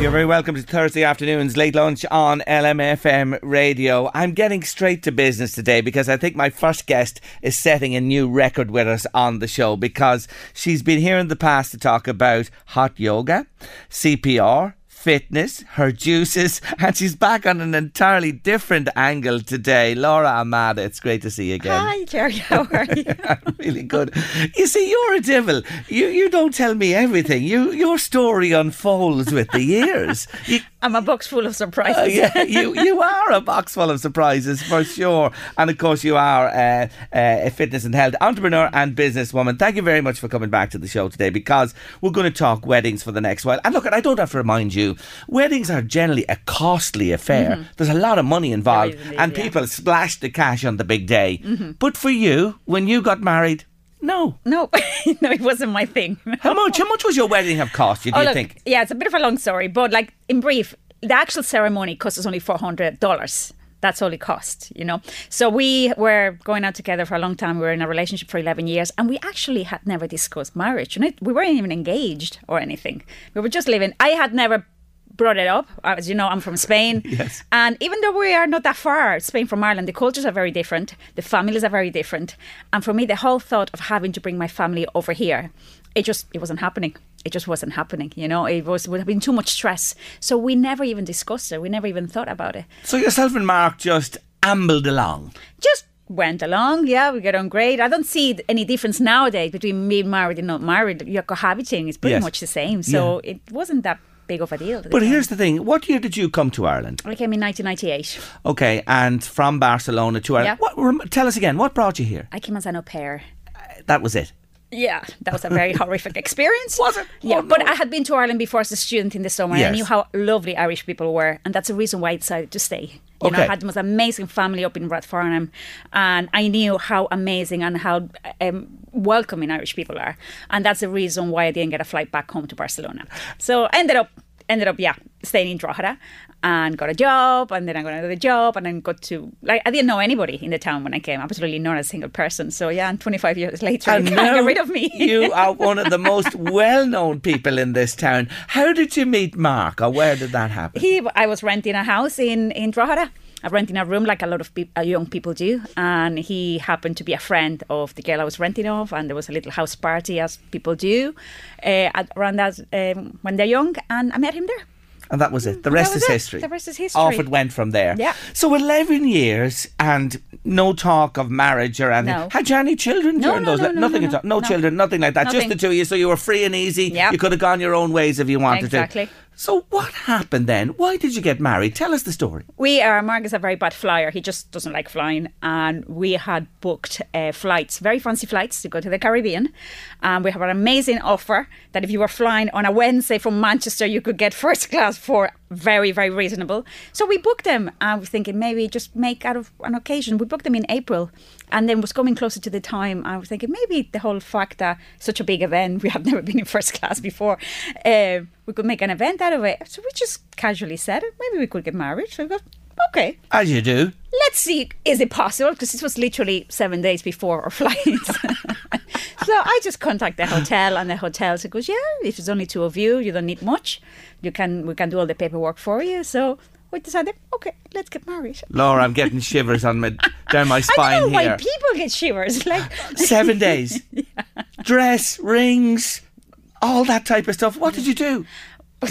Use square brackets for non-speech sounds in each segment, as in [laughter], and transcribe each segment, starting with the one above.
You're very welcome to Thursday afternoon's late lunch on LMFM radio. I'm getting straight to business today because I think my first guest is setting a new record with us on the show because she's been here in the past to talk about hot yoga, CPR, fitness, her juices, [laughs] and she's back on an entirely different angle today. Laura Armada, it's great to see you again. Hi, Jerry. How are you? [laughs] really good. You see, you're a devil. You you don't tell me everything. You your story unfolds with the years. [laughs] You, I'm a box full of surprises. uh, yeah, you you are a box full of surprises for sure. And of course, you are uh, uh, a fitness and health entrepreneur and businesswoman. Thank you very much for coming back to the show today because we're going to talk weddings for the next while. And look, I don't have to remind you, weddings are generally a costly affair. Mm-hmm. There's a lot of money involved, is and yeah. people splash the cash on the big day. Mm-hmm. But for you, when you got married, no. No, [laughs] no, it wasn't my thing. How much? How much was your wedding have cost you? Do Oh, you look, think? Yeah, it's a bit of a long story, but like in brief, the actual ceremony cost us only four hundred dollars. That's all it cost, you know. So we were going out together for a long time. We were in a relationship for eleven years, and we actually had never discussed marriage. You know, we weren't even engaged or anything. We were just living. I had never brought it up. Uh, as you know, I'm from Spain. [laughs] Yes. And even though we are not that far, Spain from Ireland, the cultures are very different, the families are very different. And for me, the whole thought of having to bring my family over here, it just it wasn't happening. It just wasn't happening. You know, it was would have been too much stress. So we never even discussed it. We never even thought about it. So yourself and Mark just ambled along. Just went along. Yeah, we get on great. I don't see any difference nowadays between being married and not married. You're cohabiting. It's pretty Yes. much the same. So it wasn't that big of a deal. But here's the thing: what year did you come to Ireland? I came in 1998. Okay, and from Barcelona to Ireland. Yeah. What, tell us again. What brought you here? I came as an au pair. That was it. Yeah, that was a very [laughs] horrific experience. Was it? Yeah, Oh, but. I had been to Ireland before as a student in the summer. Yes. I knew how lovely Irish people were, and that's the reason why I decided to stay. You know, Okay. I had the most amazing family up in Rathfarnham, and I knew how amazing and how um, welcoming Irish people are, and that's the reason why I didn't get a flight back home to Barcelona. So I ended up ended up yeah staying in Drogheda and got a job and then I got another job and then got to like I didn't know anybody in the town when I came absolutely not a single person so yeah and 25 years later can't [laughs] get rid of me you [laughs] are one of the most well-known people in this town. How did you meet Mark, or where did that happen? he I was renting a house in in Drogheda. I renting a room like a lot of peop uh, young people do, and he happened to be a friend of the girl I was renting of, and there was a little house party as people do uh, at, around that um, when they're young, and I met him there. And that was it. The rest is it. history. The rest is history. Off it went from there. Yeah. So 11 years and no talk of marriage or anything. No. Had you any children No, during no, those? no, li- no, nothing no, at all. no. Children, nothing like that. Just the two of you. So you were free and easy. Yeah. You could have gone your own ways if you wanted to. Exactly. to. So what happened then? Why did you get married? Tell us the story. We are Mark is a very bad flyer. He just doesn't like flying, and we had booked uh, flights, very fancy flights, to go to the Caribbean. And we have an amazing offer that if you were flying on a Wednesday from Manchester, you could get first class for very, very reasonable. So we booked them. I was thinking maybe just make out of an occasion. We booked them in April, and then was coming closer to the time. I was thinking maybe the whole fact that such a big event, [laughs] we have never been in first class before. Uh, we could make an event out of it. So we just casually said it. Maybe we could get married. So we go, okay, As you do. let's see, is it possible? Because this was literally seven days before our [laughs] flight. [laughs] so I just contact the hotel, and the hotel said, goes, yeah, if it's only two of you, you don't need much. You can, we can do all the paperwork for you. So we decided, okay, let's get married. Laura, I'm getting shivers on my down my [laughs] I spine don't know here. why people get shivers. [laughs] Like, Seven days. [laughs] Dress, rings, all that type of stuff. What did you do?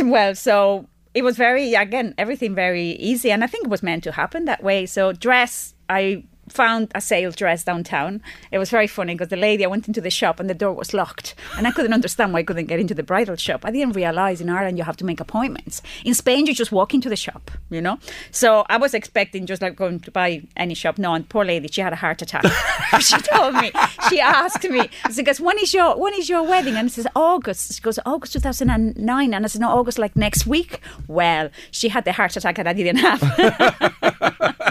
well, so it was very again everything very easy, and I think it was meant to happen that way. So dress, I found a sale dress downtown. It was very funny because the lady, I went into the shop and the door was locked. And I couldn't understand why I couldn't get into the bridal shop. I didn't realize in Ireland you have to make appointments. In Spain, you just walk into the shop, you know? So I was expecting just like going to buy any shop. No, and poor lady, she had a heart attack. [laughs] she told me, she asked me, she goes, when is your, when is your wedding? And it says, August. She goes, August 2009. And I said, no, August like next week. Well, she had the heart attack that I didn't have. [laughs]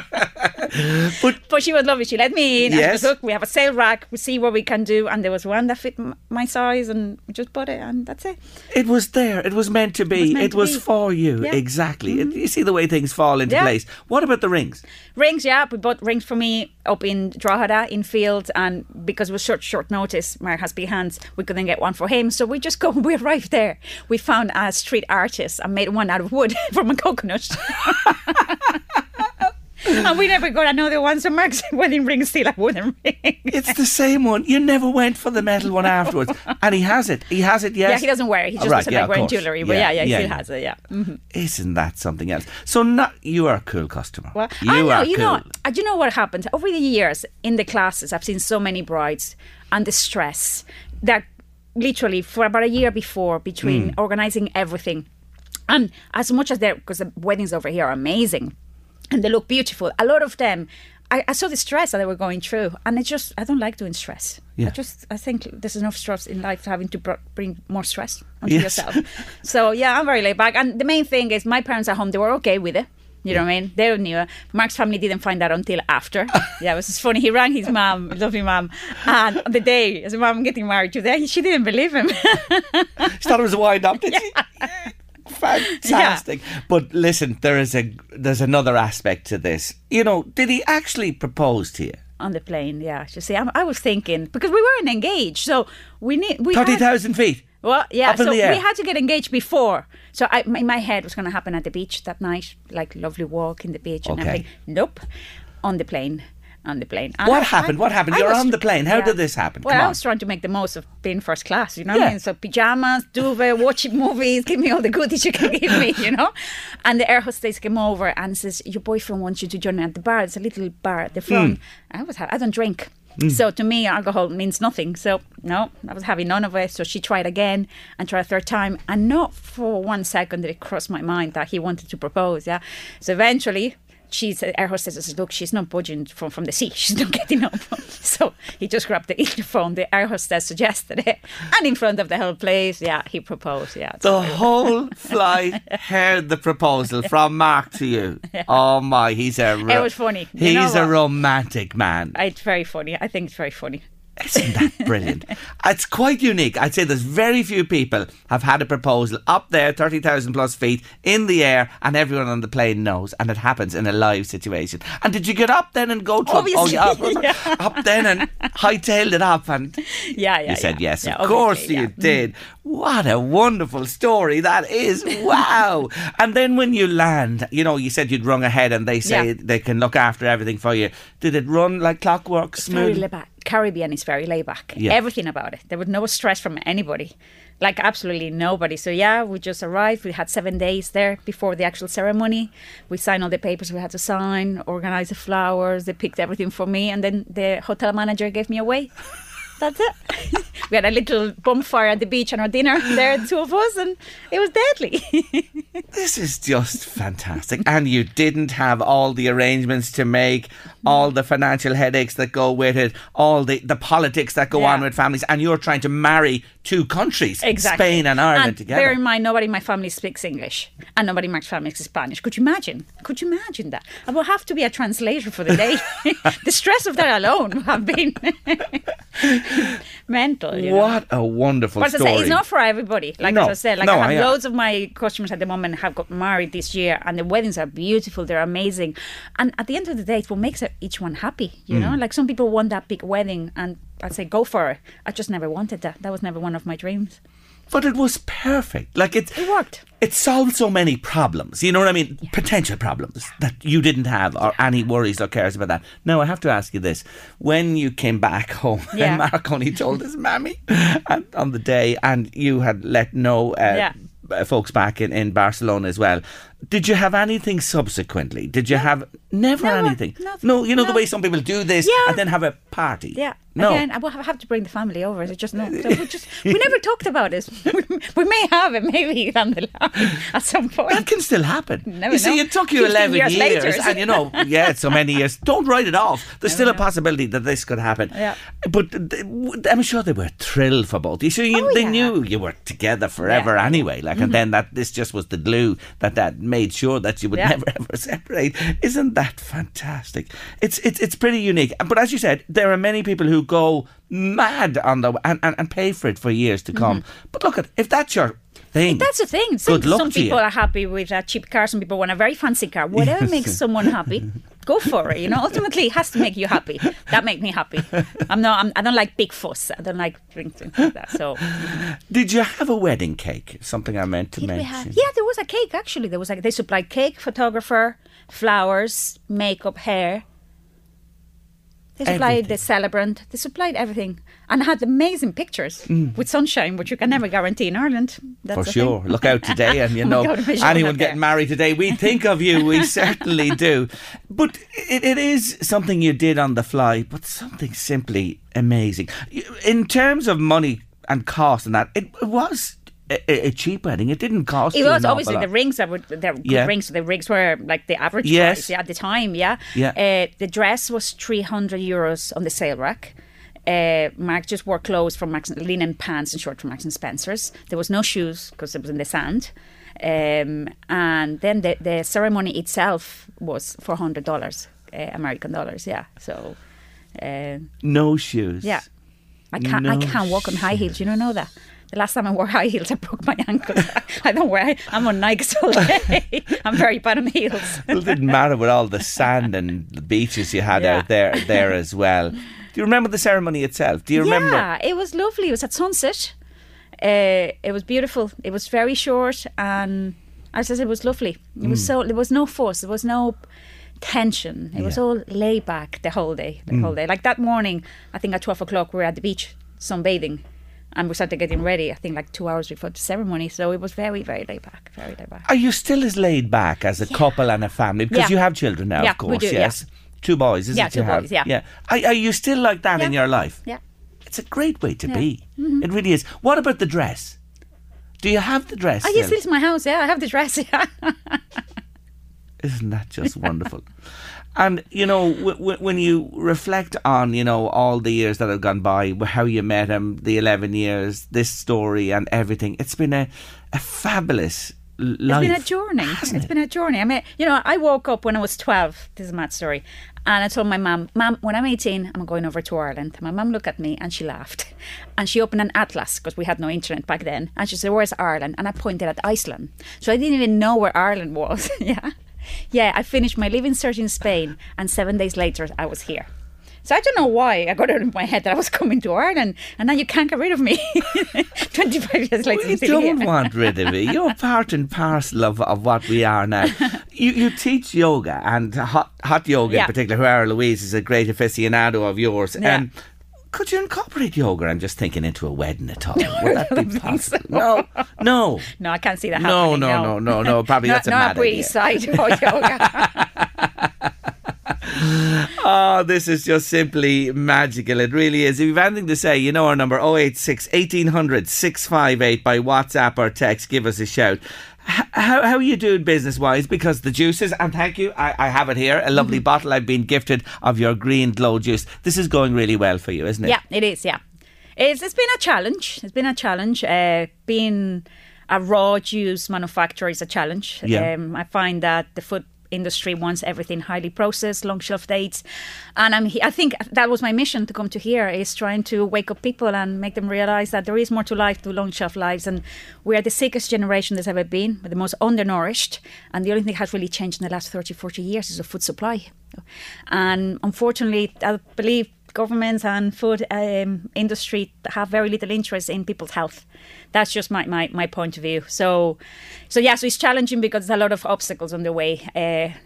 But But she was lovely. She let me in. Yes. goes, look, we have a sale rack. We see what we can do. And there was one that fit my size, and we just bought it, and that's it. it was there. It was meant to be. It meant was, be. for you. Yeah. Mm-hmm. Exactly. You see the way things fall into Yeah. place. What about the rings? Rings, yeah, we bought rings for me up in Drogheda in Fields, and because it was short, short notice, my big hands, we couldn't get one for him. So we just go, [laughs] we arrived there. We found a street artist and made one out of wood [laughs] from a coconut. [laughs] [laughs] and we never got another one, so Mark's [laughs] wedding ring still a wooden ring. It's the same one. You never went for the metal one [laughs] afterwards. And he has it. He has it, yes. Yeah, he doesn't wear it. He just right, doesn't yeah, like wearing course. jewellery. But Yeah, yeah, yeah, he still has it, yeah. Mhm. Isn't that something else? So not you are a cool customer. Well, you I know, are you cool. know, uh, do you know what happened over the years in the classes? I've seen so many brides and the stress that literally for about a year before between Hmm. organizing everything, and as much as they're because the weddings over here are amazing and they look beautiful, a lot of them. I, I saw the stress that they were going through, and it just I don't like doing stress. Yeah. I just I think there's enough stress in life having to br- bring more stress onto Yes. yourself. So yeah, I'm very laid back, and the main thing is my parents at home they were okay with it. You know what I mean? They knew. it. Mark's family didn't find out until after. [laughs] yeah, it was just funny. He rang his mum, lovely mom, and on the day his mom getting married today, she didn't believe him. She thought it was a wind up, [laughs] did she? Fantastic. But listen, there is a there's another aspect to this. You know, did he actually propose to you? on the plane, yeah. You see, I, I was thinking because we weren't engaged, so we need we Thirty had- feet. Well, yeah. So we had to get engaged before. So I, in my head, was going to happen at the beach that night, like lovely walk in the beach and everything. Nope, on the plane. On the plane. And What happened? What happened? I You're on the plane. How did this happen? Well, I was trying to make the most of being first class. You know what Yeah. I mean? So pajamas, duvet, watching movies, give me all the goodies you can give me. You know. [laughs] And the air hostess came over and says, "Your boyfriend wants you to join at the bar. It's a little bar at the front." Hmm. I was. I don't drink. So to me, alcohol means nothing. So no, I was having none of it. So she tried again and tried a third time, and not for one second did it cross my mind that he wanted to propose. Yeah. So eventually, she's the air hostess says, "Look, she's not budging from from the seat. [laughs] She's not getting up." [laughs] so he just grabbed the earphone. The air hostess suggested it, and in front of the whole place, yeah, he proposed. Yeah. The whole flight heard the proposal from Mark to you. [laughs] Oh my, he's a. Ro- It was funny. You He's a romantic man. it's very funny. I think it's very funny. Isn't that brilliant? [laughs] it's quite unique. I'd say there's very few people have had a proposal up there, 30,000 plus feet in the air, and everyone on the plane knows, and it happens in a live situation. And did you get up then and go to Obviously, oh, [laughs] yeah. up then and hightailed it up? And Yeah, yeah. you said yeah. yes, Yeah, of course you. Mm. did. What a wonderful story that is. [laughs] Wow. and then when you land, you know, you said you'd rung ahead and they say Yeah. they can look after everything for you. Did it run like clockwork, smooth? very laid back. Caribbean is very laid back. Yeah. Everything about it. There was no stress from anybody. Like absolutely nobody. So yeah, we just arrived. We had seven days there before the actual ceremony. We signed all the papers we had to sign, organized the flowers, they picked everything for me, and then the hotel manager gave me away. [laughs] That's it. [laughs] we had a little bonfire at the beach and our dinner [laughs] there, the two of us, and it was deadly. [laughs] This is just fantastic. And you didn't have all the arrangements to make, all the financial headaches that go with it, all the, the politics that go Yeah. on with families, and you're trying to marry two countries, Exactly. Spain and Ireland and together. Bear in mind, nobody in my family speaks English, and nobody in my family speaks Spanish. Could you imagine? Could you imagine that? I will have to be a translator for the day. [laughs] the stress of that alone have been [laughs] mental. You know? what a wonderful But story. say, it's not for everybody. Like No, as I said, like no, I have I- uh, loads of my customers at the moment have got married this year, and the weddings are beautiful. They're amazing, and at the end of the day, it's what makes it- each one happy. You Mm. know, like some people want that big wedding, and I say go for it. I just never wanted that. That was never one of my dreams. but it was perfect. Like it, It worked. It solved so many problems. You know what I mean? Potential problems that you didn't have, or any worries or cares about that. Now I have to ask you this: when you came back home, [laughs] Yeah. and Mark only told his mammy and, on the day, and you had let know uh, Yeah. uh, folks back in, in Barcelona as well. Did you have anything subsequently? Did you have never, Never, anything? nothing, no, you know the no. way some people do this Yeah. and then have a party. Yeah. No. Again, I will have to bring the family over. It's just no. so we just we never [laughs] talked about it. [laughs] We, may have it maybe [laughs] down the line at some point. That can still happen. Never you see, know. it took you 15 11 years years, later. and you know, yeah, so many years. Don't write it off. There's still a possibility that this could happen. Yeah. But th- w- I'm sure they were thrilled for both. You sure you, Oh, they yeah. knew you were together forever. Mm-hmm. anyway. Like, and then that this just was the glue that that made sure that you would Yeah. never [laughs] ever separate. Isn't that fantastic? It's it's it's pretty unique. But as you said, there are many people who go mad on the and, and, and pay for it for years to come. Mm-hmm. But look at if that's your thing. That's the thing. Some, some people are happy with a cheap car. Some people want a very fancy car. Whatever makes someone happy, go for it. You know, ultimately, it has to make you happy. That makes me happy. I'm not. I'm, I don't like big fuss. I don't like things like that. So Did you have a wedding cake? Something I meant to Did mention. have? Yeah, there was a cake actually. There was like they supplied cake, photographer, flowers, makeup, hair. They supplied the celebrant. They supplied everything, and had amazing pictures mm. with sunshine, which you can never guarantee in Ireland. That's For sure. thing. Look out today, and you [laughs] know, God, I'm sure anyone getting married today, we think of you. We [laughs] certainly do. But it, it is something you did on the fly, but something simply amazing. In terms of money and cost and that, it was a, a- cheap wedding. It didn't cost It was obviously the rings that were the Yeah. rings. The rings were like the average Yes. price yeah, at the time. Yeah, Yeah. Uh, the dress was three hundred euros on the sale rack. Uh, Mark just wore clothes from Marks, linen pants and shorts from Marks and Spencers. There was no shoes because it was in the sand. Um, and then the, the ceremony itself was four hundred dollars, uh, American dollars. Yeah, so uh, No shoes. yeah, I can't. I can't walk on high heels. You don't know that. The last time I wore high heels, I broke my ankle. [laughs] I don't wear. I'm on Nikes all day. I'm very bad on heels. Well, it didn't matter with all the sand and the beaches you had Yeah. out there there as well. Do you remember the ceremony itself? Do you remember? Yeah, it was lovely. It was at sunset. Uh, it was beautiful. It was very short, and as I said, it was lovely. It was so. There was no force. There was no tension. It was all laid back the whole day. The whole day. Like that morning, I think at twelve o'clock we were at the beach sunbathing. And we started getting ready, I think like two hours before the ceremony. So it was very, very laid back. Very laid back. Are you still as laid back as a couple and a family? Because Yeah. you have children now, Yeah, of course, do, yeah. yes. Two boys, is Yeah, it? two have? boys, yeah. Yeah. Are, are you still like that in your life? Yeah. It's a great way to Yeah. Mm-hmm. be. It really is. What about the dress? Do you have the dress? Oh, yes, is my house. Yeah, I have the dress. Yeah. [laughs] Isn't that just wonderful? And you know, w- w- when you reflect on you know all the years that have gone by, how you met him, the eleven years, this story, and everything, it's been a a fabulous life. It's been a journey. It? it? been a journey. I mean, you know, I woke up when I was 12. This is a mad story. And I told my mum, Mum, when I'm 18, I'm going over to Ireland. My mum looked at me and she laughed. [laughs] And she opened an atlas because we had no internet back then. And she said, Where's Ireland? And I pointed at Iceland. So I didn't even know where Ireland was. [laughs] yeah. Yeah, I finished my Leaving Cert in Spain. And seven days later, I was here. So I don't know why I got it in my head that I was coming to Ireland, and now you can't get rid of me. [laughs] Twenty-five years later, We don't here. want rid of it. You're part and parcel of, of what we are now. [laughs] You you teach yoga and hot hot yoga in Yeah. particular. Where Louise is a great aficionado of yours. Yeah. Um, could you incorporate yoga? I'm just thinking into a wedding at all. [laughs] Would that be possible? No, no. [laughs] No, I can't see that No, happening. no, no, no, no. Probably [laughs] not, that's a not mad idea. Side or yoga. Oh, this is just simply magical. It really is. If you've anything to say, you know our number 086 1800 658 by WhatsApp or text. Give us a shout. How, how are you doing business wise? Because the juices, and thank you, I, I have it here, a lovely Mm-hmm. bottle I've been gifted of your green glow juice. This is going really well for you, isn't it? yeah, it is. Yeah, it's it's been a challenge. It's been a challenge. Uh, being a raw juice manufacturer is a challenge. Yeah. Um, I find that the food industry wants everything highly processed, long shelf dates, and I'm. I think that was my mission to come to here is trying to wake up people and make them realize that there is more to life to long shelf lives, and we are the sickest generation there's ever been, the most undernourished, and the only thing that has really changed in the last 30, 40 years is the food supply, and unfortunately, I believe governments and food um, industry have very little interest in people's health. That's just my, my, my point of view. So, so yeah, so it's challenging because there's a lot of obstacles on the way. Uh,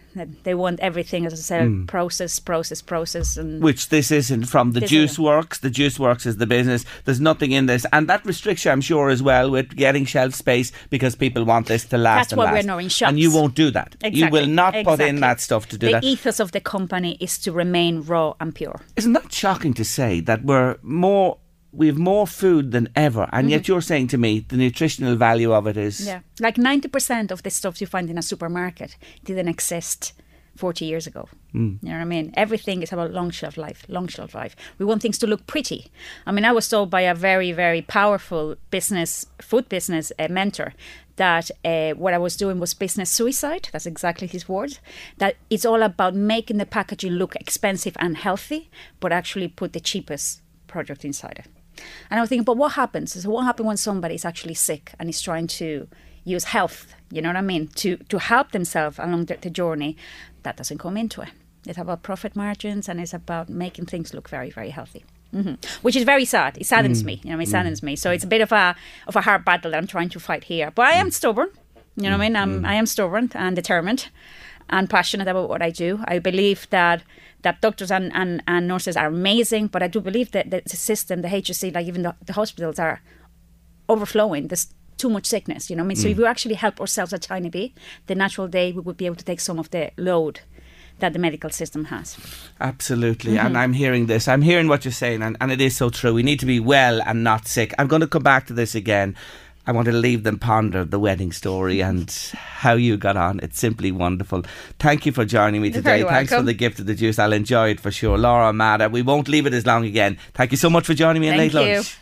They want everything, as I said, hmm. process, process, process, and Which this isn't from the Juice isn't. Works. The Juice Works is the business. There's nothing in this, and that restriction, I'm sure, as well with getting shelf space because people want this to last. That's and why we're now in shops. and you won't do that. Exactly. You will not put in that stuff to do the that. ethos of the company is to remain raw and pure. Isn't that shocking to say that we're more? We have more food than ever, and yet you're saying to me the nutritional value of it is Mm-hmm. Yeah, like ninety percent of the stuff you find in a supermarket didn't exist forty years ago. Mm. You know what I mean? Everything is about long shelf life. Long shelf life. We want things to look pretty. I mean, I was told by a very, very powerful business, food business uh, mentor that uh, what I was doing was business suicide. That's exactly his words. That it's all about making the packaging look expensive and healthy, but actually put the cheapest product inside it. And I was thinking, but what happens? So what happens when somebody is actually sick and is trying to use health, you know what I mean, to, to help themselves along the, the journey? That doesn't come into it. It's about profit margins and it's about making things look very, very healthy. hmm Which is very sad. It saddens mm. me. You know, it mm. saddens me. So it's a bit of a of a hard battle that I'm trying to fight here. But I am mm. stubborn. You know what I mean? I'm, I am stubborn and determined and passionate about what I do. I believe that that doctors and, and, and nurses are amazing, but I do believe that the system, the HSE, like even the, the hospitals are overflowing. There's too much sickness, you know what I mean? So if we actually help ourselves a tiny bit, the natural day we would be able to take some of the load that the medical system has. Absolutely. Mm-hmm. And I'm hearing this. I'm hearing what you're saying, and, and it is so true. We need to be well and not sick. I'm going to come back to this again. I want to leave them ponder the wedding story [laughs] and how you got on. It's simply wonderful. Thank you for joining me You're today. Thanks for the gift of the juice. I'll enjoy it for sure. Laura Mada, we won't leave it as long again. Thank you so much for joining me in Thank Late you. Lunch.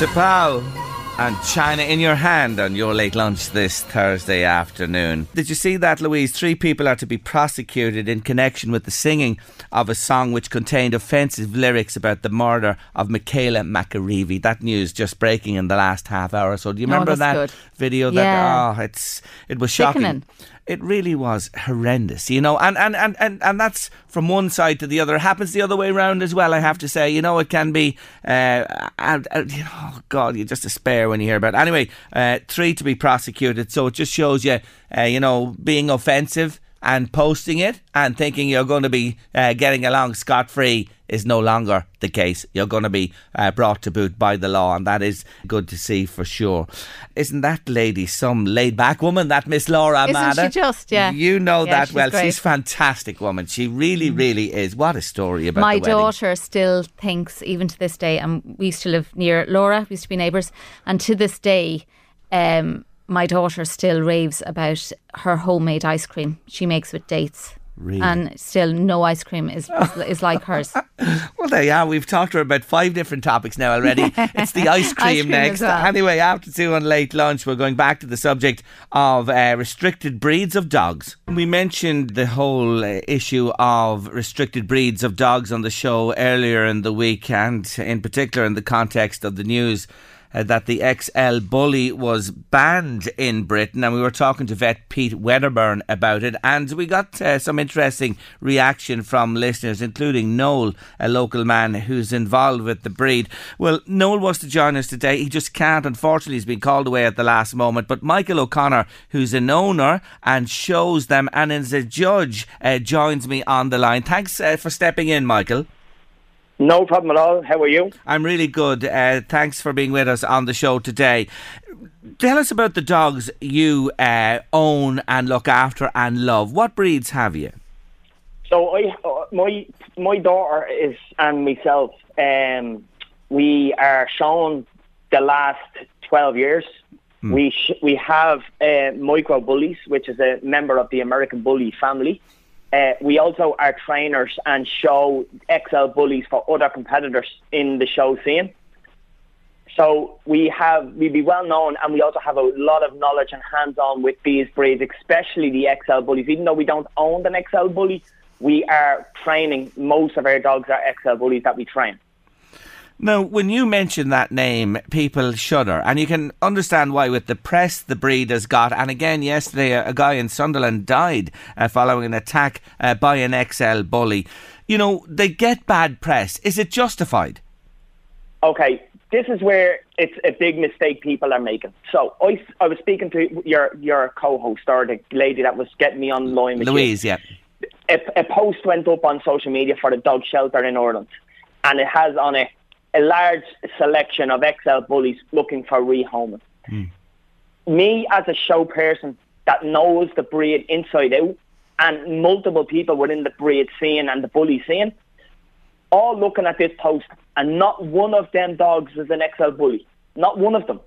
T'Pau and China in your hand on your late lunch this Thursday afternoon. Did you see that, Louise? Three people are to be prosecuted in connection with the singing of a song which contained offensive lyrics about the murder of Michaela McAreavey. That news just breaking in the last half hour. So do you Oh, remember that's that good. video? That Yeah. oh, it's it was shocking. Sickening. It really was horrendous, you know, and, and, and, and, and that's from one side to the other. It happens the other way around as well, I have to say. You know, it can be, uh, you know, oh God, you just despair when you hear about it. Anyway, uh, three to be prosecuted, so it just shows you, uh, you know, being offensive and posting it and thinking you're going to be uh, getting along scot free is no longer the case. You're going to be uh, brought to boot by the law, and that is good to see for sure. Isn't that lady some laid back woman, that Miss Laura Isn't Armada? she just? Yeah. You know Yeah, that she's well. great. Mm. She's a fantastic woman. She really, really is. What a story about My daughter still thinks, even to this day, and we used to live near Laura, we used to be neighbours, and to this day, um, my daughter still raves about her homemade ice cream she makes with dates. Really? And still, no ice cream is is, like hers. [laughs] Well, there you are. We've talked to her about five different topics now already. [laughs] it's the ice cream, cream next. well. Anyway, after two on late lunch, we're going back to the subject of uh, restricted breeds of dogs. We mentioned the whole uh, issue of restricted breeds of dogs on the show earlier in the week, and in particular in the context of the news. Uh, that the XL bully was banned in Britain, and we were talking to vet Pete Wedderburn about it, and we got uh, some interesting reaction from listeners, including Noel, a local man who's involved with the breed. Well, Noel was to join us today. He just can't, unfortunately, he's been called away at the last moment. But Michael O'Connor, who's an owner and shows them and is a judge, uh, joins me on the line. Thanks uh, for stepping in, Michael. No problem at all. How are you? I'm really good. Uh, thanks for being with us on the show today. Tell us about the dogs you uh, own and look after and love. What breeds have you? So I, uh, my my daughter is and myself. Um, we are shown the last twelve years. We sh- we have uh, micro bullies, which is a member of the American Bully family. Uh, we also are trainers and show XL bullies for other competitors in the show scene. So we have we be well known, and we also have a lot of knowledge and hands-on with these breeds, especially the XL bullies. Even though we don't own an XL bully, we are training. Most of our dogs are XL bullies that we train. Now, when you mention that name, people shudder, and you can understand why with the press the breed has got. And again, yesterday, a, guy in Sunderland died uh, following an attack uh, by an XL bully. You know, they get bad press. Is it justified? Okay, this is where it's a big mistake people are making. So I, I was speaking to your your co-host or the lady that was getting me online. With Louise, you. yeah. A, a post went up on social media for the dog shelter in Ireland, and it has on it a large selection of XL bullies looking for rehoming. Mm. Me as a show person that knows the breed inside out, and multiple people within the breed scene and the bully scene, all looking at this post, and not one of them dogs is an XL bully. Not one of them.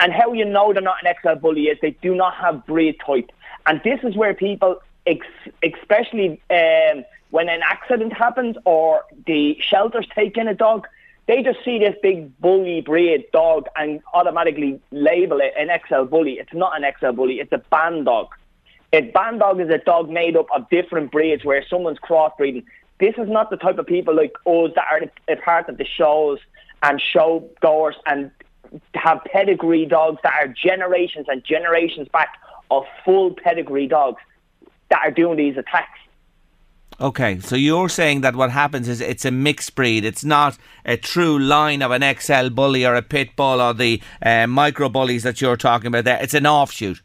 And how you know they're not an XL bully is they do not have breed type. And this is where people, ex- especially um, when an accident happens or the shelters take in a dog, they just see this big bully breed dog and automatically label it an XL bully. It's not an XL bully, it's a bandog. A bandog is a dog made up of different breeds where someone's crossbreeding. This is not the type of people like us that are a part of the shows and show goers and have pedigree dogs that are generations and generations back of full pedigree dogs that are doing these attacks. Okay, so you're saying that what happens is it's a mixed breed. It's not a true line of an XL bully or a pit bull or the uh, micro bullies that you're talking about there. It's an offshoot.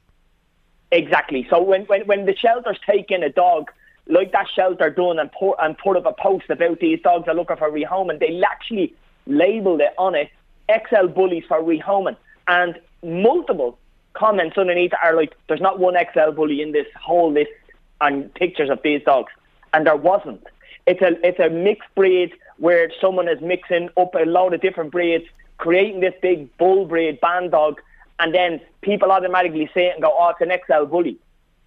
Exactly. So when, when, when the shelters take in a dog like that shelter done and put, and put up a post about these dogs are looking for rehoming, they actually labelled it on it XL bullies for rehoming. And multiple comments underneath are like, there's not one XL bully in this whole list and pictures of these dogs and there wasn't. It's a it's a mixed breed where someone is mixing up a lot of different breeds, creating this big bull breed bandog, and then people automatically say it and go, "Oh, it's an XL bully."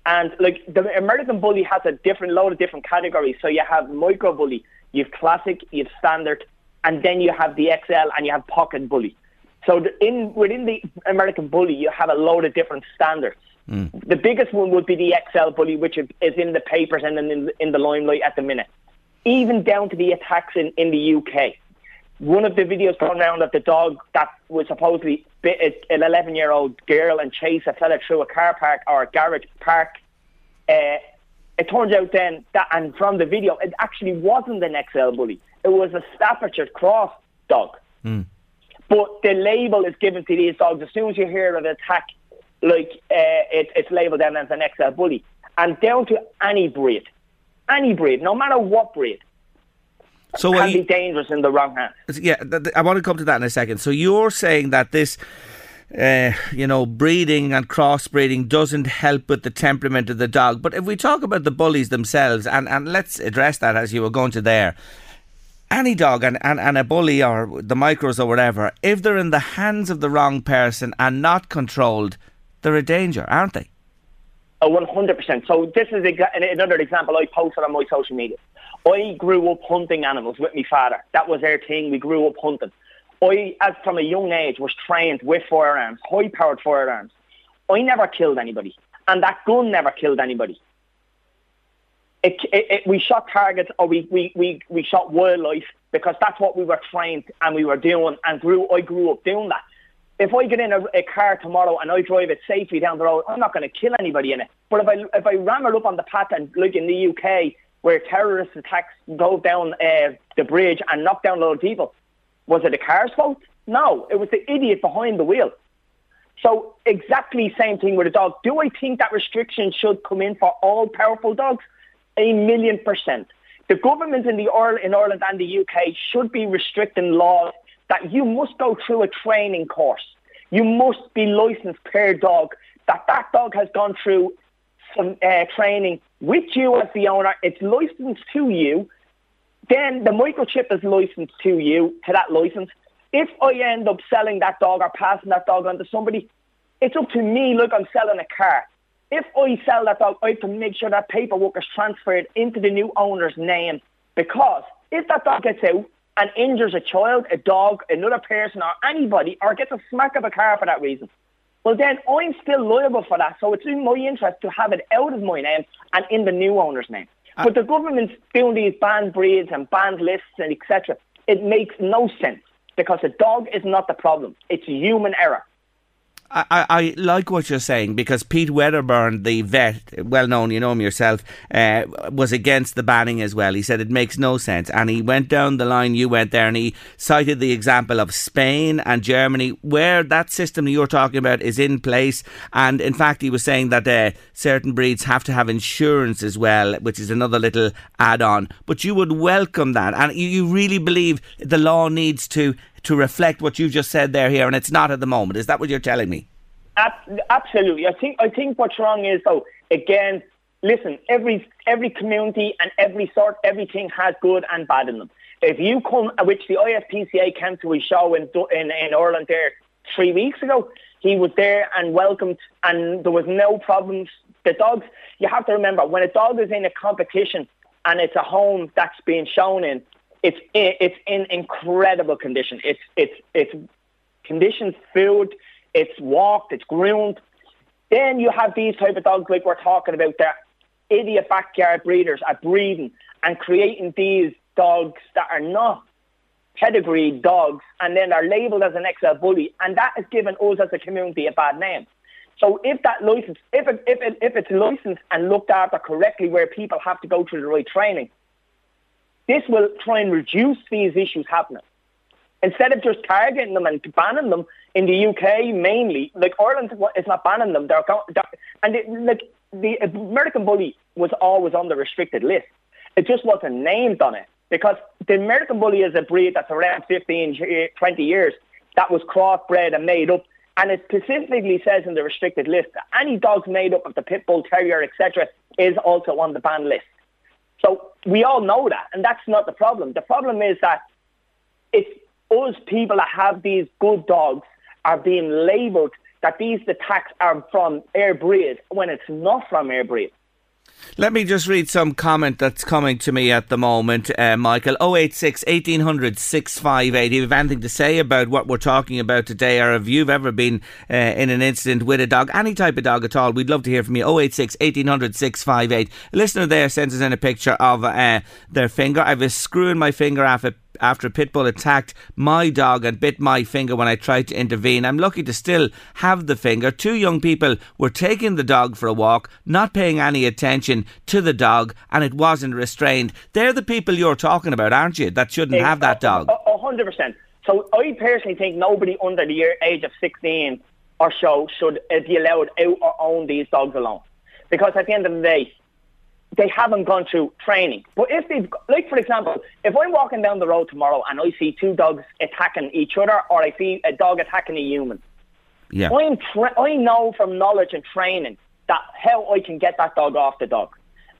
And like the American bully has a different load of different categories. So you have micro bully, you have classic, you have standard, and then you have the XL and you have pocket bully. So in within the American bully, you have a load of different standards. Mm. The biggest one would be the XL bully, which is in the papers and in, in the limelight at the minute. Even down to the attacks in, in the UK. One of the videos going around of the dog that was supposedly bit an 11 year old girl and chased a fella through a car park or a garage park. Uh, it turns out then that, and from the video, it actually wasn't an XL bully. It was a Staffordshire Cross dog. Mm. But the label is given to these dogs as soon as you hear of an attack like uh, it, it's labelled then as an XL bully, and down to any breed, any breed, no matter what breed. So can you, be dangerous in the wrong hands. Yeah, I want to come to that in a second. So you're saying that this uh, you know, breeding and crossbreeding doesn't help with the temperament of the dog. But if we talk about the bullies themselves, and, and let's address that as you were going to there, any dog and, and, and a bully or the micros or whatever, if they're in the hands of the wrong person and not controlled, they're a danger, aren't they? Oh, 100%. So this is another example I posted on my social media. I grew up hunting animals with my father. That was our thing. We grew up hunting. I, as from a young age, was trained with firearms, high-powered firearms. I never killed anybody, and that gun never killed anybody. It, it, it, we shot targets or we, we, we, we shot wildlife because that's what we were trained and we were doing and grew I grew up doing that if I get in a, a, car tomorrow and I drive it safely down the road, I'm not going to kill anybody in it. But if I if I ram it up on the path and like in the UK where terrorist attacks go down uh, the bridge and knock down a lot of people, was it the car's fault? No, it was the idiot behind the wheel. So exactly same thing with a dog. Do I think that restrictions should come in for all powerful dogs? A million percent. The government in the in Ireland and the UK should be restricting laws that you must go through a training course. You must be licensed per dog. That that dog has gone through some uh, training with you as the owner. It's licensed to you. Then the microchip is licensed to you to that license. If I end up selling that dog or passing that dog on to somebody, it's up to me. Look, I'm selling a car. If I sell that dog, I have to make sure that paperwork is transferred into the new owner's name because if that dog gets out and injures a child, a dog, another person, or anybody, or gets a smack of a car for that reason, well, then I'm still liable for that. So it's in my interest to have it out of my name and in the new owner's name. Uh, but the government's doing these banned breeds and banned lists and etc. It makes no sense because a dog is not the problem. It's human error. I, I, like what you're saying because Pete Wedderburn, the vet, well known, you know him yourself, uh, was against the banning as well. He said it makes no sense. And he went down the line, you went there, and he cited the example of Spain and Germany, where that system you're talking about is in place. And in fact, he was saying that uh, certain breeds have to have insurance as well, which is another little add on. But you would welcome that. And you, you really believe the law needs to to reflect what you've just said there here, and it's not at the moment. Is that what you're telling me? Absolutely. I think I think what's wrong is though again. Listen, every every community and every sort, everything has good and bad in them. If you come, uh, which the ISPCA came to a show in in, in Ireland there three weeks ago, he was there and welcomed, and there was no problems. The dogs, you have to remember, when a dog is in a competition and it's a home that's being shown in, it's in, it's in incredible condition. It's it's it's conditions, food, it's walked, it's groomed. Then you have these type of dogs like we're talking about that idiot backyard breeders are breeding and creating these dogs that are not pedigree dogs and then are labelled as an XL bully and that has given us as a community a bad name. So if that license, if it, if it, if it's licensed and looked after correctly, where people have to go through the right training, this will try and reduce these issues happening. Instead of just targeting them and banning them in the UK mainly, like Ireland is not banning them. They're, they're and it, like the American Bully was always on the restricted list. It just wasn't named on it because the American Bully is a breed that's around 15, eh, 20 years that was crossbred and made up. And it specifically says in the restricted list that any dogs made up of the pit bull terrier, etc., is also on the ban list. So we all know that, and that's not the problem. The problem is that it's us people that have these good dogs are being labelled that these attacks are from air breed when it's not from air breed. Let me just read some comment that's coming to me at the moment, uh, Michael. 086 1800 658. If you have anything to say about what we're talking about today, or if you've ever been uh, in an incident with a dog, any type of dog at all, we'd love to hear from you. 086 1800 658. A listener there sends us in a picture of uh, their finger. I have a screw in my finger after after a pit bull attacked my dog and bit my finger when I tried to intervene. I'm lucky to still have the finger. Two young people were taking the dog for a walk, not paying any attention to the dog, and it wasn't restrained. They're the people you're talking about, aren't you? That shouldn't have that dog. A hundred percent. So I personally think nobody under the age of 16 or so should uh, be allowed out or own these dogs alone. Because at the end of the day, they haven't gone through training. But if they've, like for example, if I'm walking down the road tomorrow and I see two dogs attacking each other, or I see a dog attacking a human, yeah, I'm tra- I know from knowledge and training that how I can get that dog off the dog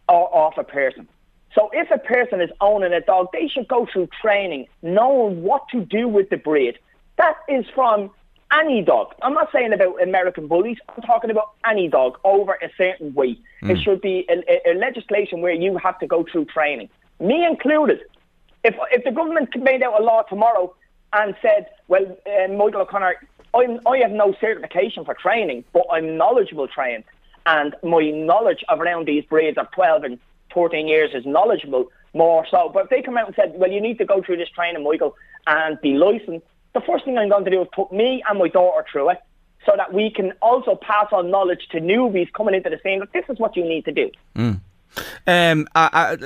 or off a person. So if a person is owning a dog, they should go through training, knowing what to do with the breed. That is from any dog. I'm not saying about American bullies. I'm talking about any dog over a certain weight. Mm. It should be a, a, legislation where you have to go through training, me included. If if the government made out a law tomorrow and said, well, uh, Michael O'Connor, I'm, I have no certification for training, but I'm knowledgeable trained, and my knowledge of around these breeds of 12 and 14 years is knowledgeable more so. But if they come out and said, well, you need to go through this training, Michael, and be licensed the first thing I'm going to do is put me and my daughter through it so that we can also pass on knowledge to newbies coming into the scene that this is what you need to do. Mm. Um, I, I,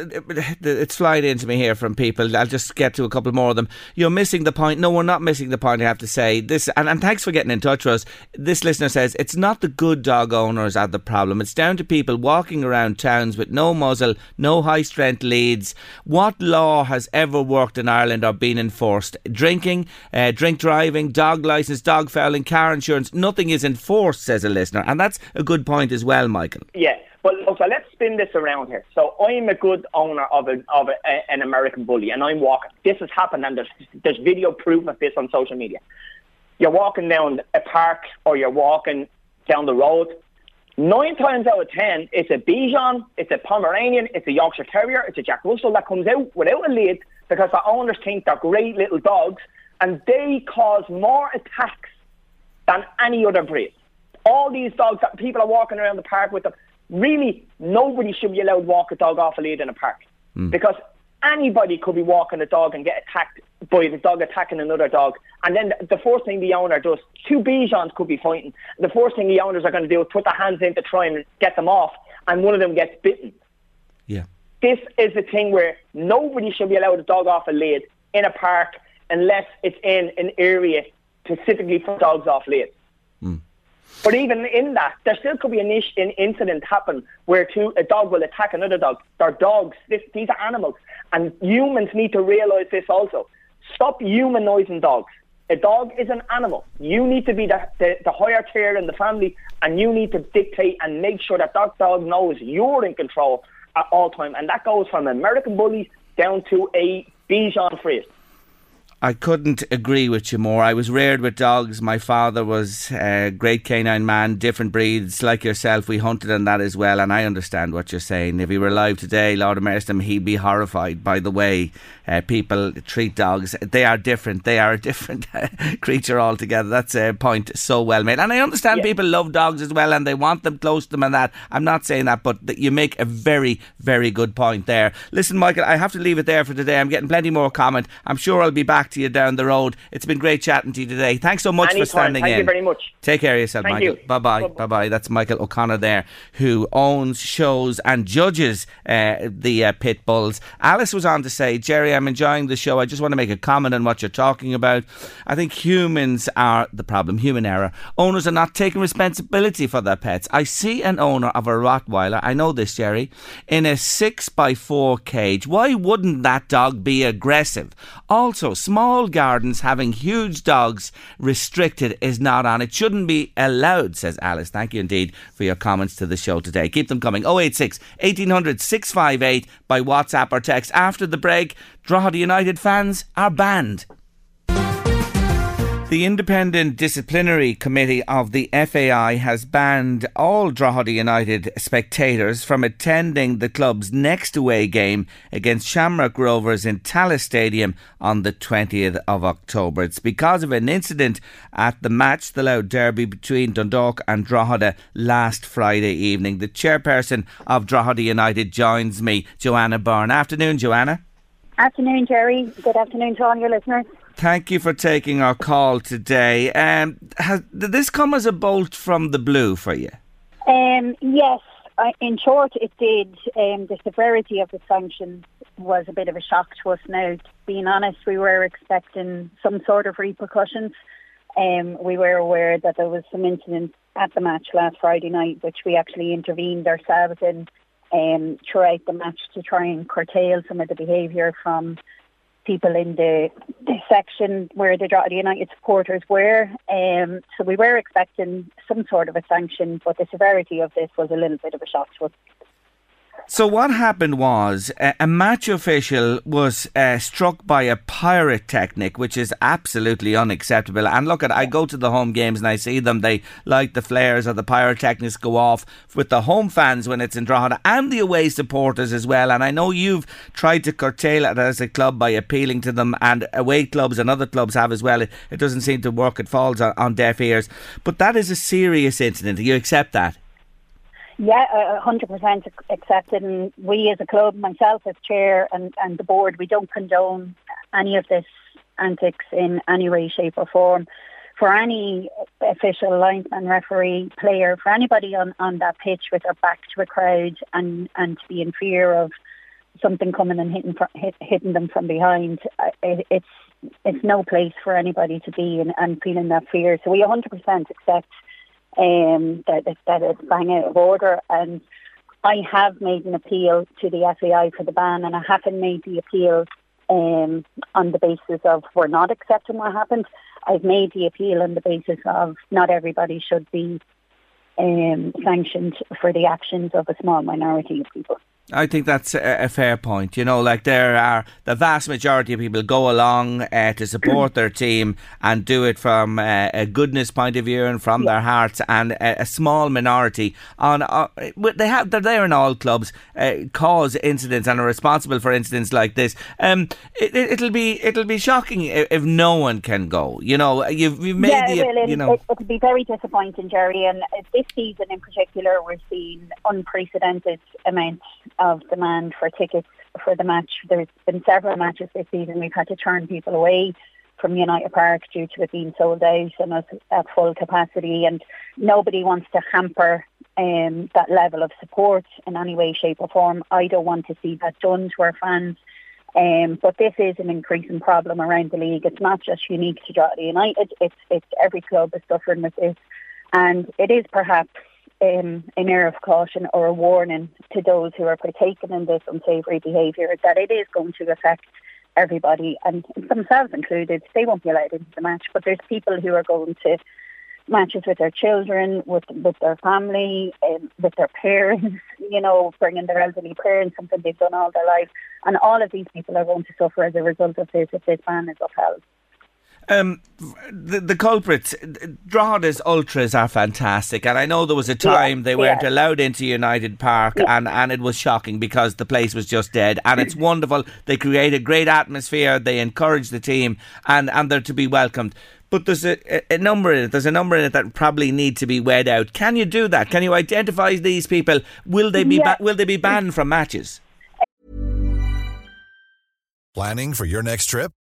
it's flying into me here from people. I'll just get to a couple more of them. You're missing the point. No, we're not missing the point. I have to say this, and, and thanks for getting in touch with us. This listener says it's not the good dog owners are the problem. It's down to people walking around towns with no muzzle, no high strength leads. What law has ever worked in Ireland or been enforced? Drinking, uh, drink driving, dog license, dog fouling, car insurance. Nothing is enforced, says a listener, and that's a good point as well, Michael. Yeah. But so let's spin this around here. So I'm a good owner of, a, of a, an American bully, and I'm walking. This has happened, and there's there's video proof of this on social media. You're walking down a park, or you're walking down the road. Nine times out of ten, it's a Bichon, it's a Pomeranian, it's a Yorkshire Terrier, it's a Jack Russell that comes out without a lead because the owners think they're great little dogs, and they cause more attacks than any other breed. All these dogs that people are walking around the park with them, really nobody should be allowed to walk a dog off a lead in a park mm. because Anybody could be walking a dog and get attacked by the dog attacking another dog. And then the first thing the owner does, two Bichons could be fighting. The first thing the owners are going to do is put their hands in to try and get them off, and one of them gets bitten. Yeah. This is the thing where nobody should be allowed a dog off a lead in a park unless it's in an area specifically for dogs off lead. Mm. But even in that, there still could be an, ish, an incident happen where two, a dog will attack another dog. They're dogs. This, these are animals. And humans need to realise this also. Stop humanising dogs. A dog is an animal. You need to be the, the, the higher tier in the family and you need to dictate and make sure that that dog knows you're in control at all time. And that goes from American bullies down to a Bichon Frise. I couldn't agree with you more. I was reared with dogs. My father was a great canine man, different breeds like yourself. We hunted on that as well, and I understand what you're saying. If he were alive today, Lord have mercy on him, he'd be horrified by the way uh, people treat dogs. They are different. They are a different [laughs] creature altogether. That's a point so well made. And I understand yeah. people love dogs as well, and they want them close to them and that. I'm not saying that, but you make a very, very good point there. Listen, Michael, I have to leave it there for today. I'm getting plenty more comment. I'm sure I'll be back to you down the road. It's been great chatting to you today. Thanks so much Anytime. for standing Thank in. Thank you very much. Take care of yourself, Thank Michael. You. Bye bye. Bye bye. That's Michael O'Connor there, who owns, shows, and judges uh, the uh, pit bulls. Alice was on to say, Jerry, I'm enjoying the show. I just want to make a comment on what you're talking about. I think humans are the problem, human error. Owners are not taking responsibility for their pets. I see an owner of a Rottweiler, I know this, Jerry, in a 6 by 4 cage. Why wouldn't that dog be aggressive? Also, small gardens having huge dogs restricted is not on. It shouldn't be allowed, says Alice. Thank you indeed for your comments to the show today. Keep them coming. 086 1800 658 by WhatsApp or text. After the break, Drogheda United fans are banned. The Independent Disciplinary Committee of the FAI has banned all Drogheda United spectators from attending the club's next away game against Shamrock Rovers in Tallaght Stadium on the 20th of October. It's because of an incident at the match, the Louth Derby between Dundalk and Drogheda last Friday evening. The chairperson of Drogheda United joins me, Joanna Byrne. Afternoon, Joanna. Afternoon, Jerry. Good afternoon to all your listeners. Thank you for taking our call today. Um, has, did this come as a bolt from the blue for you? Um, yes, in short, it did. Um, the severity of the sanctions was a bit of a shock to us now. Being honest, we were expecting some sort of repercussions. Um, we were aware that there was some incidents at the match last Friday night, which we actually intervened ourselves in um, throughout the match to try and curtail some of the behaviour from people in the, the section where the United supporters were. Um, so we were expecting some sort of a sanction, but the severity of this was a little bit of a shock to us. So what happened was a match official was uh, struck by a pyrotechnic, which is absolutely unacceptable. And look at, I go to the home games and I see them. They like the flares or the pyrotechnics go off with the home fans when it's in Drogheda and the away supporters as well. And I know you've tried to curtail it as a club by appealing to them, and away clubs and other clubs have as well. It, it doesn't seem to work. It falls on, on deaf ears. But that is a serious incident. You accept that? Yeah, hundred percent accepted. And we, as a club, myself as chair, and, and the board, we don't condone any of this antics in any way, shape, or form. For any official linesman, referee, player, for anybody on, on that pitch with their back to a crowd and, and to be in fear of something coming and hitting hit, hitting them from behind, uh, it, it's it's no place for anybody to be and, and feeling that fear. So we 100% accept um, that, that it's bang out of order. And I have made an appeal to the FAI for the ban, and I haven't made the appeal um, on the basis of we're not accepting what happened. I've made the appeal on the basis of not everybody should be um, sanctioned for the actions of a small minority of people. I think that's a, a, fair point. You know, like there are the vast majority of people go along uh, to support their team and do it from uh, a goodness point of view and from yeah. their hearts, and a, a small minority on uh, they have they're there in all clubs uh, cause incidents and are responsible for incidents like this. Um, it, will be it'll be shocking if, if, no one can go. You know, you've you've made yeah, the well, you know it, it'll be very disappointing, Jerry. And this season in particular, we're seeing unprecedented amounts of demand for tickets for the match. There's been several matches this season. We've had to turn people away from United Park due to it being sold out and at full capacity. And nobody wants to hamper um, that level of support in any way, shape, or form. I don't want to see that done to our fans. Um, but this is an increasing problem around the league. It's not just unique to United. It's, it's every club is suffering with this. And it is perhaps um, an air of caution or a warning to those who are partaking in this unsavoury behaviour that it is going to affect everybody and themselves included. They won't be allowed into the match, but there's people who are going to matches with their children, with with their family, um, with their parents, [laughs] you know, bringing their elderly parents, something they've done all their life. And all of these people are going to suffer as a result of this if this ban is upheld. Um, the, the culprits, Drogheda's ultras are fantastic, and I know there was a time yeah, they weren't yeah. allowed into United Park, yeah. and, and it was shocking because the place was just dead. And it's [clears throat] wonderful; they create a great atmosphere, they encourage the team, and, and they're to be welcomed. But there's a, a number in it. There's a number in it that probably need to be weighed out. Can you do that? Can you identify these people? Will they be ba- will they be banned from matches? Planning for your next trip.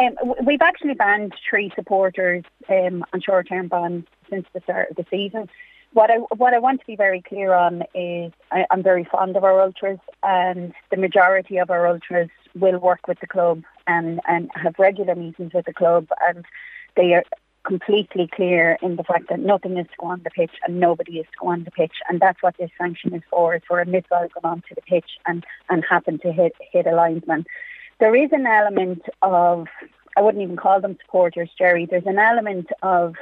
Um, we've actually banned three supporters um, on short-term bans since the start of the season. What I what I want to be very clear on is I, I'm very fond of our ultras, and the majority of our ultras will work with the club and and have regular meetings with the club, and they are completely clear in the fact that nothing is to go on the pitch and nobody is to go on the pitch, and that's what this sanction is for. It's for a missile going onto the pitch and and happen to hit hit a linesman there is an element of, I wouldn't even call them supporters, Jerry, there's an element of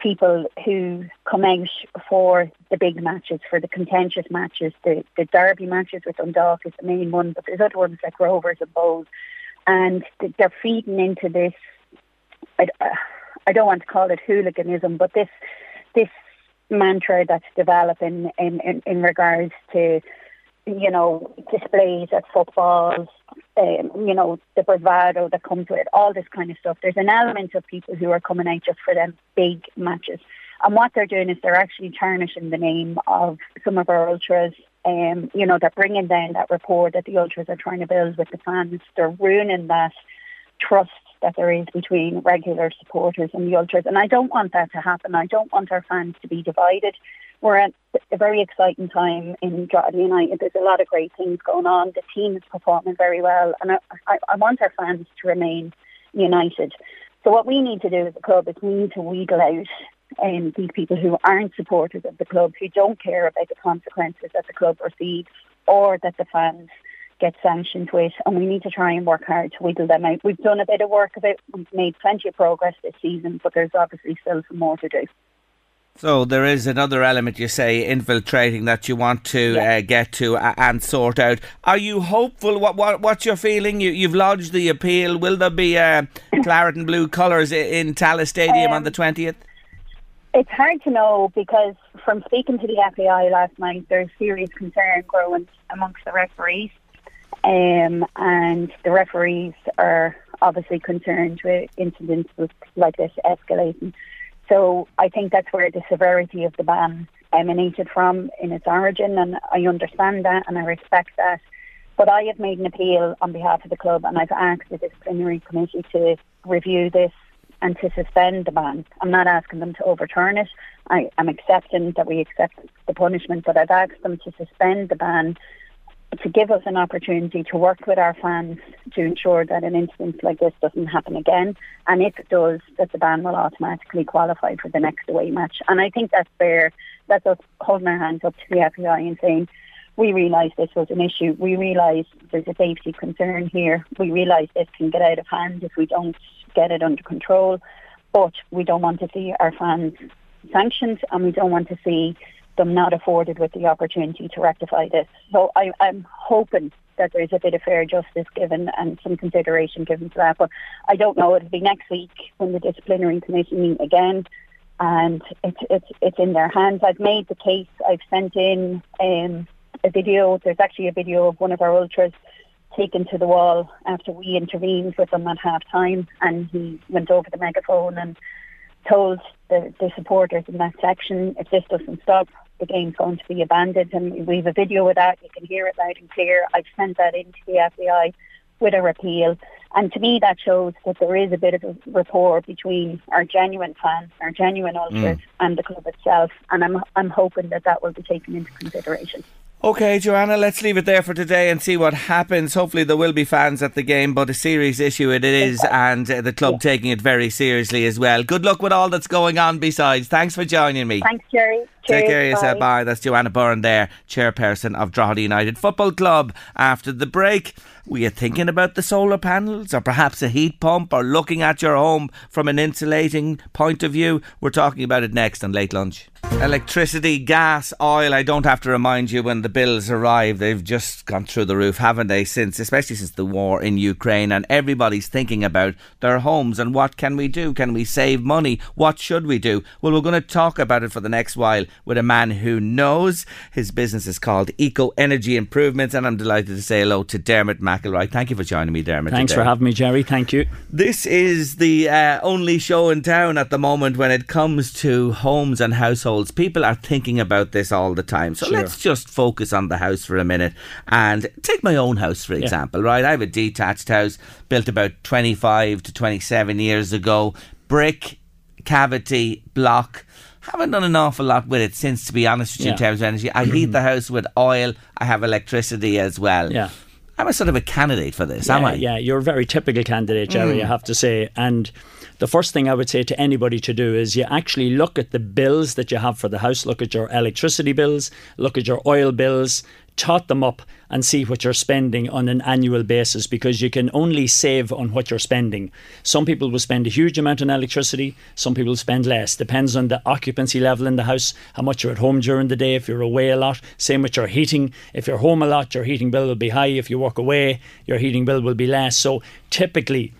people who come out for the big matches, for the contentious matches, the, the derby matches with Dundalk is the main one, but there's other ones like Rovers and Bohs, and they're feeding into this, I, I don't want to call it hooliganism, but this this mantra that's developing in, in, in regards to you know, displays at footballs, um, you know, the bravado that comes with it, all this kind of stuff. There's an element of people who are coming out just for them big matches. And what they're doing is they're actually tarnishing the name of some of our ultras. Um, you know, they're bringing down that rapport that the ultras are trying to build with the fans. They're ruining that trust that there is between regular supporters and the ultras. And I don't want that to happen. I don't want our fans to be divided we're at a very exciting time in Drogheda United. There's a lot of great things going on. The team is performing very well, and I, I, I want our fans to remain united. So what we need to do as a club is we need to wheedle out um, these people who aren't supporters of the club, who don't care about the consequences that the club receives or that the fans get sanctioned with, and we need to try and work hard to wheedle them out. We've done a bit of work of it. We've made plenty of progress this season, but there's obviously still some more to do. So there is another element you say infiltrating that you want to yeah. uh, get to uh, and sort out. Are you hopeful? What, what what's your feeling? You you've lodged the appeal. Will there be uh, claret and blue colours in Tallaght Stadium um, on the um, twentieth? It's hard to know because from speaking to the FAI last night, there's serious concern growing amongst the referees, um, and the referees are obviously concerned with incidents like this escalating. So I think that's where the severity of the ban emanated from in its origin, and I understand that and I respect that. But I have made an appeal on behalf of the club, and I've asked the disciplinary committee to review this and to suspend the ban. I'm not asking them to overturn it. I, am accepting that we accept the punishment, but I've asked them to suspend the ban to give us an opportunity to work with our fans to ensure that an incident like this doesn't happen again. And if it does, that the ban will automatically qualify for the next away match. And I think that's fair. That's us holding our hands up to the FAI and saying, we realise this was an issue. We realise there's a safety concern here. We realise this can get out of hand if we don't get it under control. But we don't want to see our fans sanctioned and we don't want to see them not afforded with the opportunity to rectify this. So I, am hoping that there's a bit of fair justice given and some consideration given to that. But I don't know. It'll be next week when the disciplinary committee meet again, and it's it's it's in their hands. I've made the case. I've sent in um, a video. There's actually a video of one of our ultras taken to the wall after we intervened with him at half time, and he went over the megaphone and told the, the supporters in that section, if this doesn't stop, the game's going to be abandoned. And we have a video of that. You can hear it loud and clear. I've sent that into the FAI with a repeal. And to me, that shows that there is a bit of a rapport between our genuine fans, our genuine ultras, mm. and the club itself. And I'm I'm hoping that that will be taken into consideration. Okay, Joanna, let's leave it there for today and see what happens. Hopefully, there will be fans at the game, but a serious issue it is, and uh, the club yeah. taking it very seriously as well. Good luck with all that's going on besides. Thanks for joining me. Thanks, Jerry. Cheers, Take care of yourself. Bye. bye. That's Joanna Byrne there, chairperson of Drogheda United Football Club. After the break, were you thinking about the solar panels or perhaps a heat pump or looking at your home from an insulating point of view? We're talking about it next on Late Lunch. Electricity, gas, oil. I don't have to remind you when the bills arrive. They've just gone through the roof, haven't they? Since, especially since the war in Ukraine, and everybody's thinking about their homes and what can we do? Can we save money? What should we do? Well, we're going to talk about it for the next while with a man who knows. His business is called Eco Energy Improvements, and I'm delighted to say hello to Dermot McElroy. Thank you for joining me, Dermot. Thanks today. for having me, Jerry. Thank you. This is the uh, only show in town at the moment when it comes to homes and households. People are thinking about this all the time. So sure. let's just focus on the house for a minute and take my own house, for example, yeah. right? I have a detached house built about 25 to 27 years ago, brick, cavity, block haven't done an awful lot with it since, to be honest with you, yeah. in terms of energy. I heat the [clears throat] house with oil. I have electricity as well. Yeah. I'm a sort of a candidate for this, yeah, am I? Yeah, you're a very typical candidate, Jerry, mm. I have to say. And the first thing I would say to anybody to do is you actually look at the bills that you have for the house, look at your electricity bills, look at your oil bills, tot them up and see what you're spending on an annual basis because you can only save on what you're spending. Some people will spend a huge amount on electricity, some people spend less. Depends on the occupancy level in the house, how much you're at home during the day, if you're away a lot. Same with your heating. If you're home a lot, your heating bill will be high. If you work away, your heating bill will be less. So typically,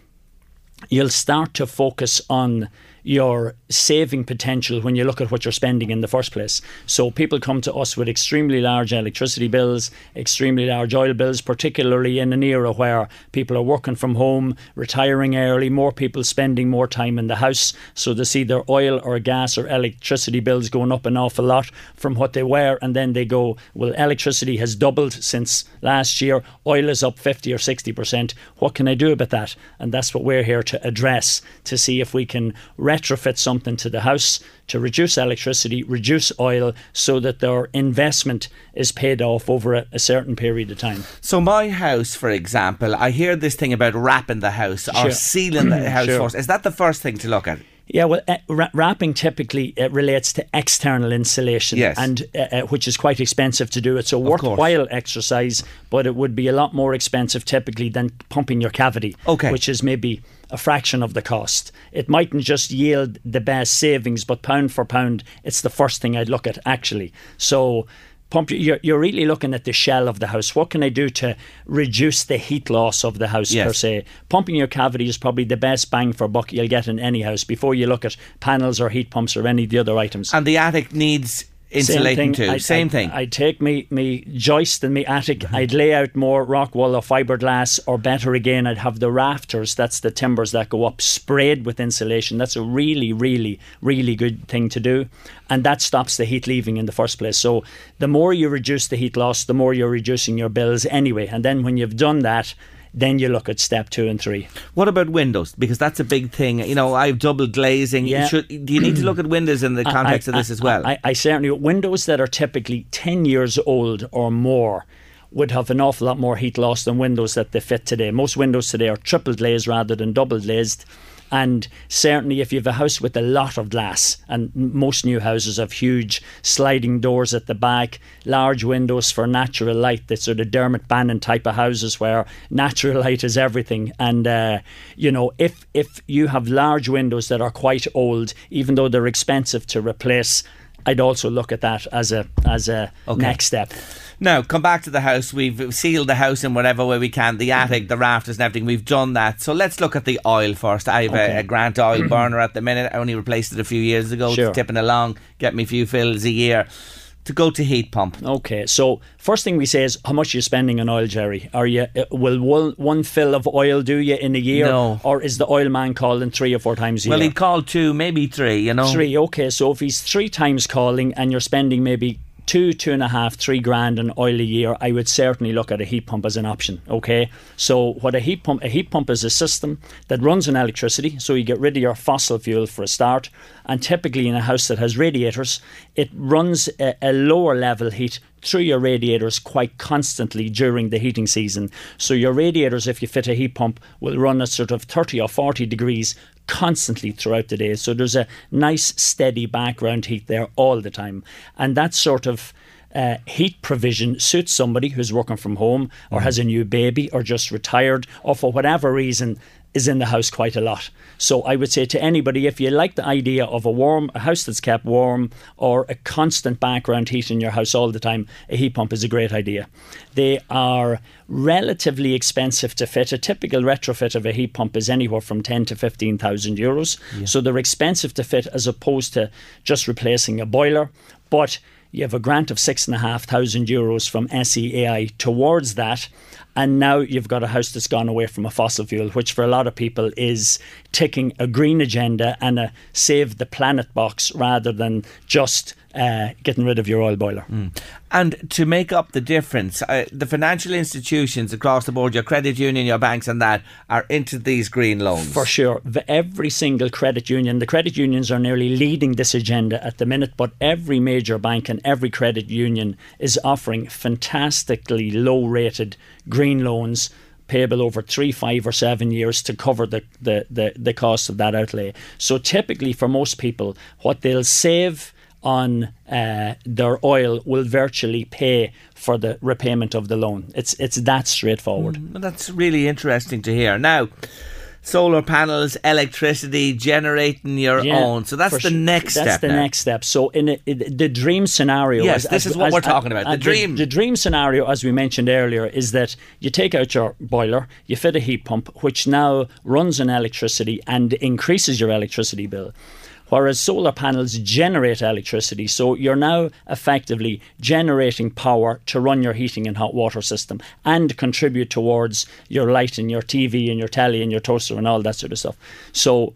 you'll start to focus on your saving potential when you look at what you're spending in the first place. So people come to us with extremely large electricity bills, extremely large oil bills, particularly in an era where people are working from home, retiring early, more people spending more time in the house. So they see their oil or gas or electricity bills going up an awful lot from what they were, and then they go, well, electricity has doubled since last year, oil is up 50 or 60%. What can I do about that? And that's what we're here to address to see if we can retrofit something to the house to reduce electricity, reduce oil, so that their investment is paid off over a, a certain period of time. So, my house, for example, I hear this thing about wrapping the house or sealing the [clears throat] house sure. first. Is that the first thing to look at? Yeah, well, uh, wrapping typically uh, relates to external insulation, yes. and uh, uh which is quite expensive to do. It's a worthwhile exercise, but it would be a lot more expensive typically than pumping your cavity, okay. which is maybe a fraction of the cost. It mightn't just yield the best savings, but pound for pound, it's the first thing I'd look at actually. So pump you're, you're really looking at the shell of the house what can i do to reduce the heat loss of the house yes. per se pumping your cavity is probably the best bang for buck you'll get in any house before you look at panels or heat pumps or any of the other items and the attic needs insulating too. I'd, Same I'd, thing. I'd take me me joist in my attic. Mm-hmm. I'd lay out more rock wool or fiberglass, or better again, I'd have the rafters. That's the timbers that go up, sprayed with insulation. That's a really, really, really good thing to do, and that stops the heat leaving in the first place. So the more you reduce the heat loss, the more you're reducing your bills anyway. And then when you've done that then you look at step two and three. What about windows? Because that's a big thing. You know, I have double glazing. Yeah. Should, do you need to look at windows in the context I, I, of this as well? I, I certainly windows that are typically ten years old or more would have an awful lot more heat loss than windows that they fit today. Most windows today are triple glazed rather than double glazed. And certainly, if you have a house with a lot of glass, and most new houses have huge sliding doors at the back, large windows for natural light, the sort of Dermot Bannon type of houses where natural [laughs] light is everything. And, uh, you know, if, if you have large windows that are quite old, even though they're expensive to replace, I'd also look at that as a as a Okay. next step. Now, come back to the house. We've sealed the house in whatever way we can the attic, the rafters, and everything. We've done that. So let's look at the oil first. I have Okay. a, a Grant oil [clears throat] burner at the minute. I only replaced it a few years ago. Sure. It's tipping along, get me a few fills a year. To go to heat pump. Okay, so first thing we say is how much you're spending on oil, Jerry. Are you uh, will one, one fill of oil do you in a year, No. or is the oil man calling three or four times a Well, year? Well, he called two, maybe three, you know. Three, okay. So if he's three times calling and you're spending maybe two, two and a half, three grand on oil a year, I would certainly look at a heat pump as an option. Okay. So what a heat pump a heat pump is a system that runs on electricity. So you get rid of your fossil fuel for a start. And typically in a house that has radiators, it runs a, a lower level heat through your radiators quite constantly during the heating season. So your radiators, if you fit a heat pump, will run at sort of 30 or 40 degrees constantly throughout the day. So there's a nice steady background heat there all the time. And that sort of uh, heat provision suits somebody who's working from home or has a new baby or just retired or for whatever reason is in the house quite a lot. So I would say to anybody, if you like the idea of a warm, a house that's kept warm, or a constant background heat in your house all the time, a heat pump is a great idea. They are relatively expensive to fit. A typical retrofit of a heat pump is anywhere from ten to fifteen thousand euros. So they're expensive to fit as opposed to just replacing a boiler. But you have a grant of six and a half thousand euros from SEAI towards that. And now you've got a house that's gone away from a fossil fuel, which for a lot of people is ticking a green agenda and a save the planet box rather than just uh, getting rid of your oil boiler. And to make up the difference, uh, the financial institutions across the board, your credit union, your banks, and that, are into these green loans. For sure. The- Every single credit union, the credit unions are nearly leading this agenda at the minute, but every major bank and every credit union is offering fantastically low rated green loans payable over three, five, or seven years to cover the, the, the, the cost of that outlay. So typically for most people, what they'll save on uh, their oil will virtually pay for the repayment of the loan. It's it's that straightforward. Well, that's really interesting to hear. Now, solar panels, electricity, generating your Yeah, own. So that's the sure. next That's step. That's the now. next step. So in a, in the dream scenario, Yes, this is what we're talking about, the dream. The, dream scenario, as we mentioned earlier, is that you take out your boiler, you fit a heat pump, which now runs on electricity and increases your electricity bill. Whereas solar panels generate electricity, so you're now effectively generating power to run your heating and hot water system and contribute towards your light and your TV and your telly and your toaster and all that sort of stuff. So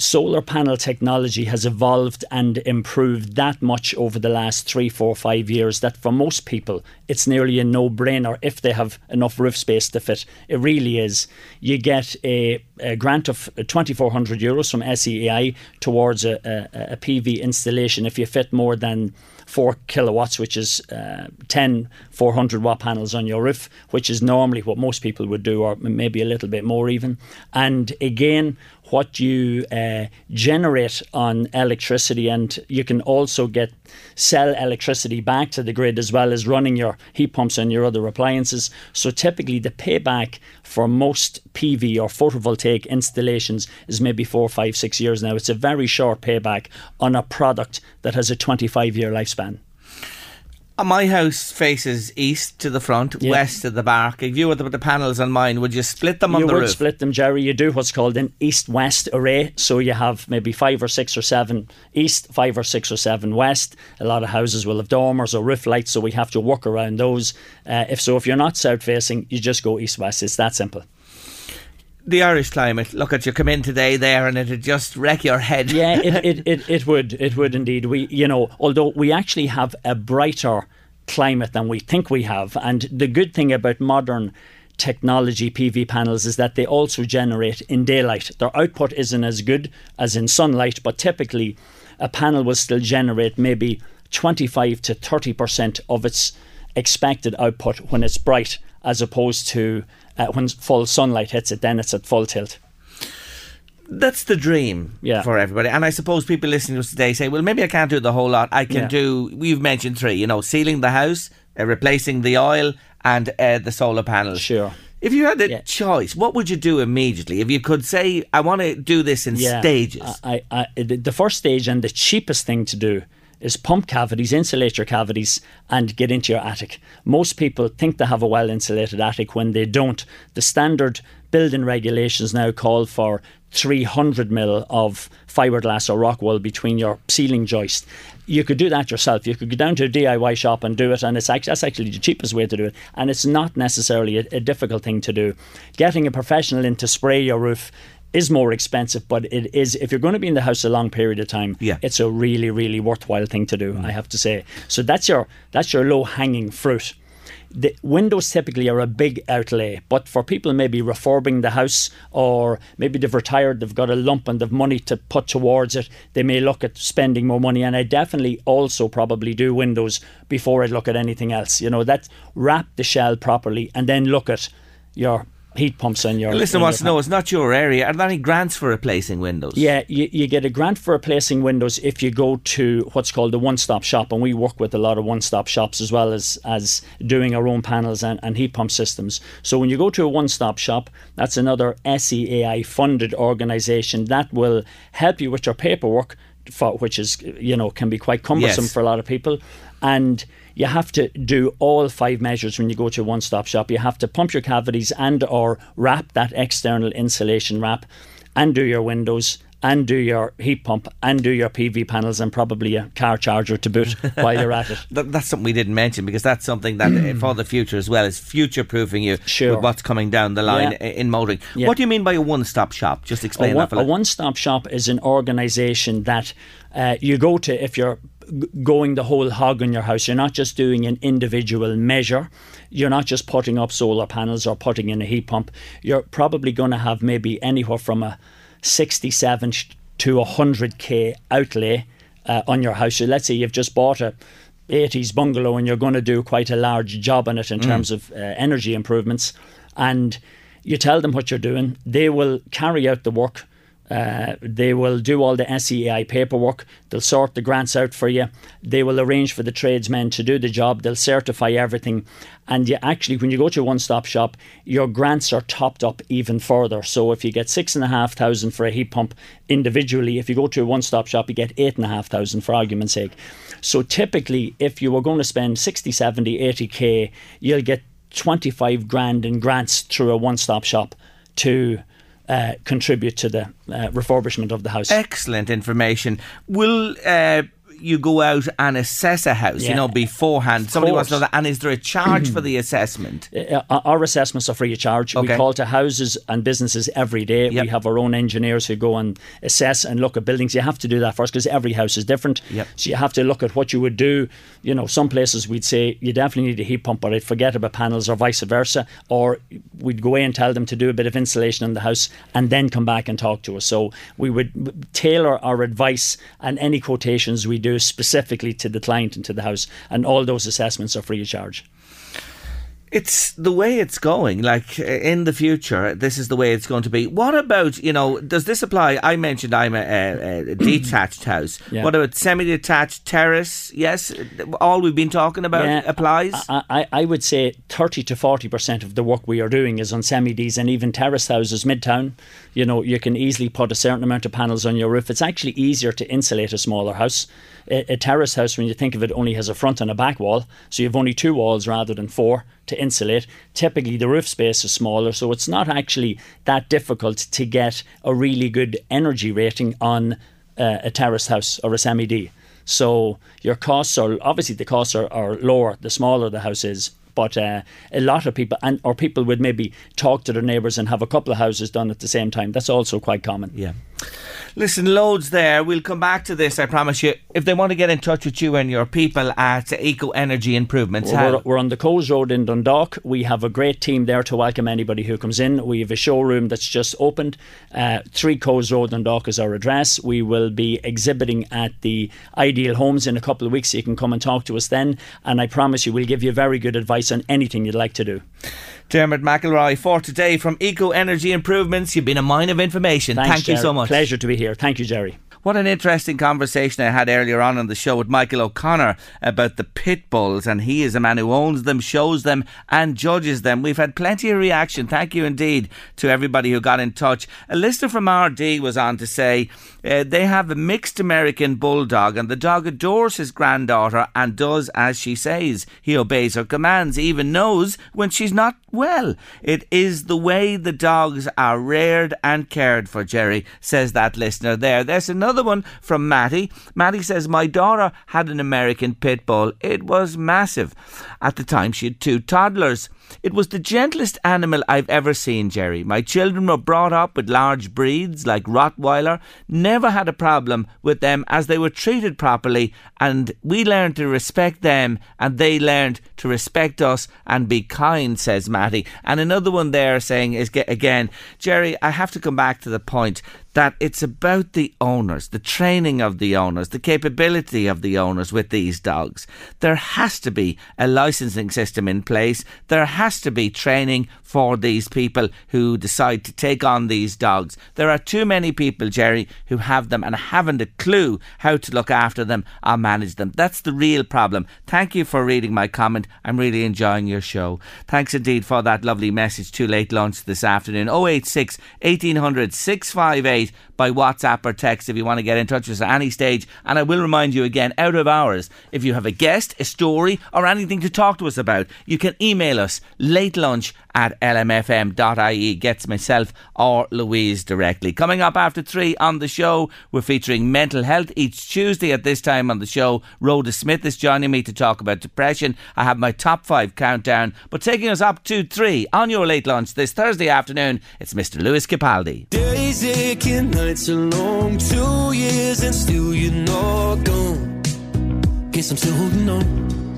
solar panel technology has evolved and improved that much over the last three, four, five years that for most people it's nearly a no brainer if they have enough roof space to fit. It really is. You get a, a grant of 2,400 euros from SEAI towards a, a, a PV installation if you fit more than four kilowatts, which is uh, 10 400 watt panels on your roof, which is normally what most people would do, or maybe a little bit more even. And again, what you uh, generate on electricity, and you can also get sell electricity back to the grid as well as running your heat pumps and your other appliances. So typically, the payback for most PV or photovoltaic installations is maybe four, five, six years now. It's a very short payback on a product that has a 25 year lifespan. Uh, My house faces east to the front, Yeah. west to the back. If you were to put the panels on mine, would you split them on you the would roof? split them, Jerry. You do what's called an east-west array. So you have maybe five or six or seven east, five or six or seven west. A lot of houses will have dormers or roof lights, so we have to work around those. Uh, if so, if you're not south-facing, you just go east-west. It's that simple. The Irish climate. Look at you come in today there, and it'd just wreck your head. Yeah, it, it, [laughs] it, it would. It would indeed. We, you know, although we actually have a brighter climate than we think we have, and the good thing about modern technology PV panels is that they also generate in daylight. Their output isn't as good as in sunlight, but typically a panel will still generate maybe 25 to 30% of its expected output when it's bright as opposed to uh, when full sunlight hits it then it's at full tilt. That's the dream Yeah. for everybody. And I suppose people listening to us today say, well, maybe I can't do the whole lot. I can Yeah. do, we've mentioned three, you know, sealing the house, uh, replacing the oil, and uh, the solar panels. Sure. If you had a Yeah. choice, what would you do immediately? If you could say, I want to do this in stages. I, I, the first stage and the cheapest thing to do is pump cavities, insulate your cavities, and get into your attic. Most people think they have a well insulated attic when they don't. The standard building regulations now call for 300 mil of fiberglass or rock wool between your ceiling joist. You could do that yourself. You could go down to a DIY shop and do it, and it's actually, that's actually the cheapest way to do it. And it's not necessarily a, a difficult thing to do. Getting a professional in to spray your roof is more expensive, but it is if you're going to be in the house a long period of time, yeah. it's a really, really worthwhile thing to do. Mm. I have to say. So that's your that's your low hanging fruit. The windows typically are a big outlay, but for people maybe refurbing the house or maybe they've retired, they've got a lump and they've money to put towards it, they may look at spending more money. And I definitely also probably do windows before I look at anything else. You know, that wrap the shell properly and then look at your heat pumps on your. Listen wants to know it's not your area. Are there any grants for replacing windows? Yeah, you, you get a grant for replacing windows if you go to what's called the one stop shop, and we work with a lot of one stop shops as well as as doing our own panels and, and heat pump systems. So when you go to a one stop shop, that's another SEAI funded organisation that will help you with your paperwork, for, which is you know can be quite cumbersome Yes. for a lot of people, and you have to do all five measures when you go to a one-stop shop. You have to pump your cavities and or wrap that external insulation wrap and do your windows and do your heat pump and do your PV panels and probably a car charger to boot [laughs] while you're at it. That's something we didn't mention because that's something that uh, for the future as well is future proofing you Sure. with what's coming down the line Yeah. in motoring. Yeah. What do you mean by a one stop shop? Just explain a, one, that for a like- one-stop shop is an organisation that uh, you go to if you're g- going the whole hog in your house. You're not just doing an individual measure. You're not just putting up solar panels or putting in a heat pump. You're probably going to have maybe anywhere from a 67 sh- to 100k outlay uh, on your house. So let's say you've just bought a 80s bungalow and you're going to do quite a large job on it in terms of uh, energy improvements and you tell them what you're doing they will carry out the work uh, they will do all the SEAI paperwork. They'll sort the grants out for you. They will arrange for the tradesmen to do the job. They'll certify everything. And you actually, when you go to a one stop shop, your grants are topped up even further. So if you get six and a half thousand for a heat pump individually, if you go to a one stop shop, you get eight and a half thousand for argument's sake. So typically, if you were going to spend 60, 70, 80k, you'll get 25 grand in grants through a one stop shop to uh, contribute to the uh, refurbishment of the house. Excellent information. Will uh, you go out and assess a house, you know, beforehand? Somebody wants to know that. And is there a charge for the [clears throat] assessment? Uh, our assessments are free of charge. Okay. We call to houses and businesses every day. Yep. We have our own engineers who go and assess and look at buildings. You have to do that first because every house is different. Yep. So you have to look at what you would do. You know, some places we'd say you definitely need a heat pump, but I'd forget about panels or vice versa. Or we'd go away and tell them to do a bit of insulation in the house and then come back and talk to us. So we would tailor our advice and any quotations we do specifically to the client and to the house. And all those assessments are free of charge. It's the way it's going. Like in the future, this is the way it's going to be. What about you know? Does this apply? I mentioned I'm a, a, a [clears throat] detached house. Yeah. What about semi-detached terrace? Yes, all we've been talking about Yeah, applies. I, I, I would say 30 to 40% of the work we are doing is on semi Ds and even terrace houses midtown. You know, you can easily put a certain amount of panels on your roof. It's actually easier to insulate a smaller house. A, a terrace house, when you think of it, only has a front and a back wall. So you have only two walls rather than four to insulate. Typically, the roof space is smaller, so it's not actually that difficult to get a really good energy rating on uh, a terrace house or a semi D. So your costs are obviously the costs are, are lower the smaller the house is. But uh, a lot of people, and or people would maybe talk to their neighbours and have a couple of houses done at the same time. That's also quite common. Yeah. Listen, loads there. We'll come back to this, I promise you. If they want to get in touch with you and your people at Eco Energy Improvements, We're, we're on the Coles Road in Dundalk. We have a great team there to welcome anybody who comes in. We have a showroom that's just opened. Uh, 3 Coles Road, Dundalk is our address. We will be exhibiting at the Ideal Homes in a couple of weeks, so you can come and talk to us then. And I promise you, we'll give you very good advice on anything you'd like to do. Dermot McElroy for today from Eco Energy Improvements. You've been a mine of information. Thanks, Thank you so much. Pleasure to be here. Thank you, Jerry. What an interesting conversation I had earlier on in the show with Michael O'Connor about the pit bulls, and he is a man who owns them, shows them, and judges them. We've had plenty of reaction. Thank you indeed to everybody who got in touch. A listener from Ardee was on to say uh, they have a mixed American bulldog, and the dog adores his granddaughter and does as she says. He obeys her commands, even knows when she's not well. It is the way the dogs are reared and cared for, Jerry, says that listener there. There's another one from Matty. Matty says, My daughter had an American pit bull. It was massive. At the time, she had two toddlers. It was the gentlest animal I've ever seen, Jerry. My children were brought up with large breeds like Rottweiler, never had a problem with them as they were treated properly, and we learned to respect them, and they learned to respect us and be kind, says Matty. And another one there saying is again, Jerry, I have to come back to the point that it's about the owners, the training of the owners, the capability of the owners with these dogs. There has to be a licensing system in place. There has to be training for these people who decide to take on these dogs. There are too many people, Jerry, who have them and haven't a clue how to look after them or manage them. That's the real problem. Thank you for reading my comment. I'm really enjoying your show. Thanks indeed for that lovely message. Too late lunch this afternoon. 086 1800 658 by WhatsApp or text if you want to get in touch with us at any stage. And I will remind you again, out of hours, if you have a guest, a story, or anything to talk to us about, you can email us late lunch at lmfm.ie. Gets myself or Louise directly. Coming up after three on the show, we're featuring mental health each Tuesday at this time on the show. Rhoda Smith is joining me to talk about depression. I have my top five countdown, but taking us up to three on your late lunch this Thursday afternoon, it's Mr. Lewis Capaldi. Days aching, nights are long, two years and still you're not gone. Guess I'm still holding on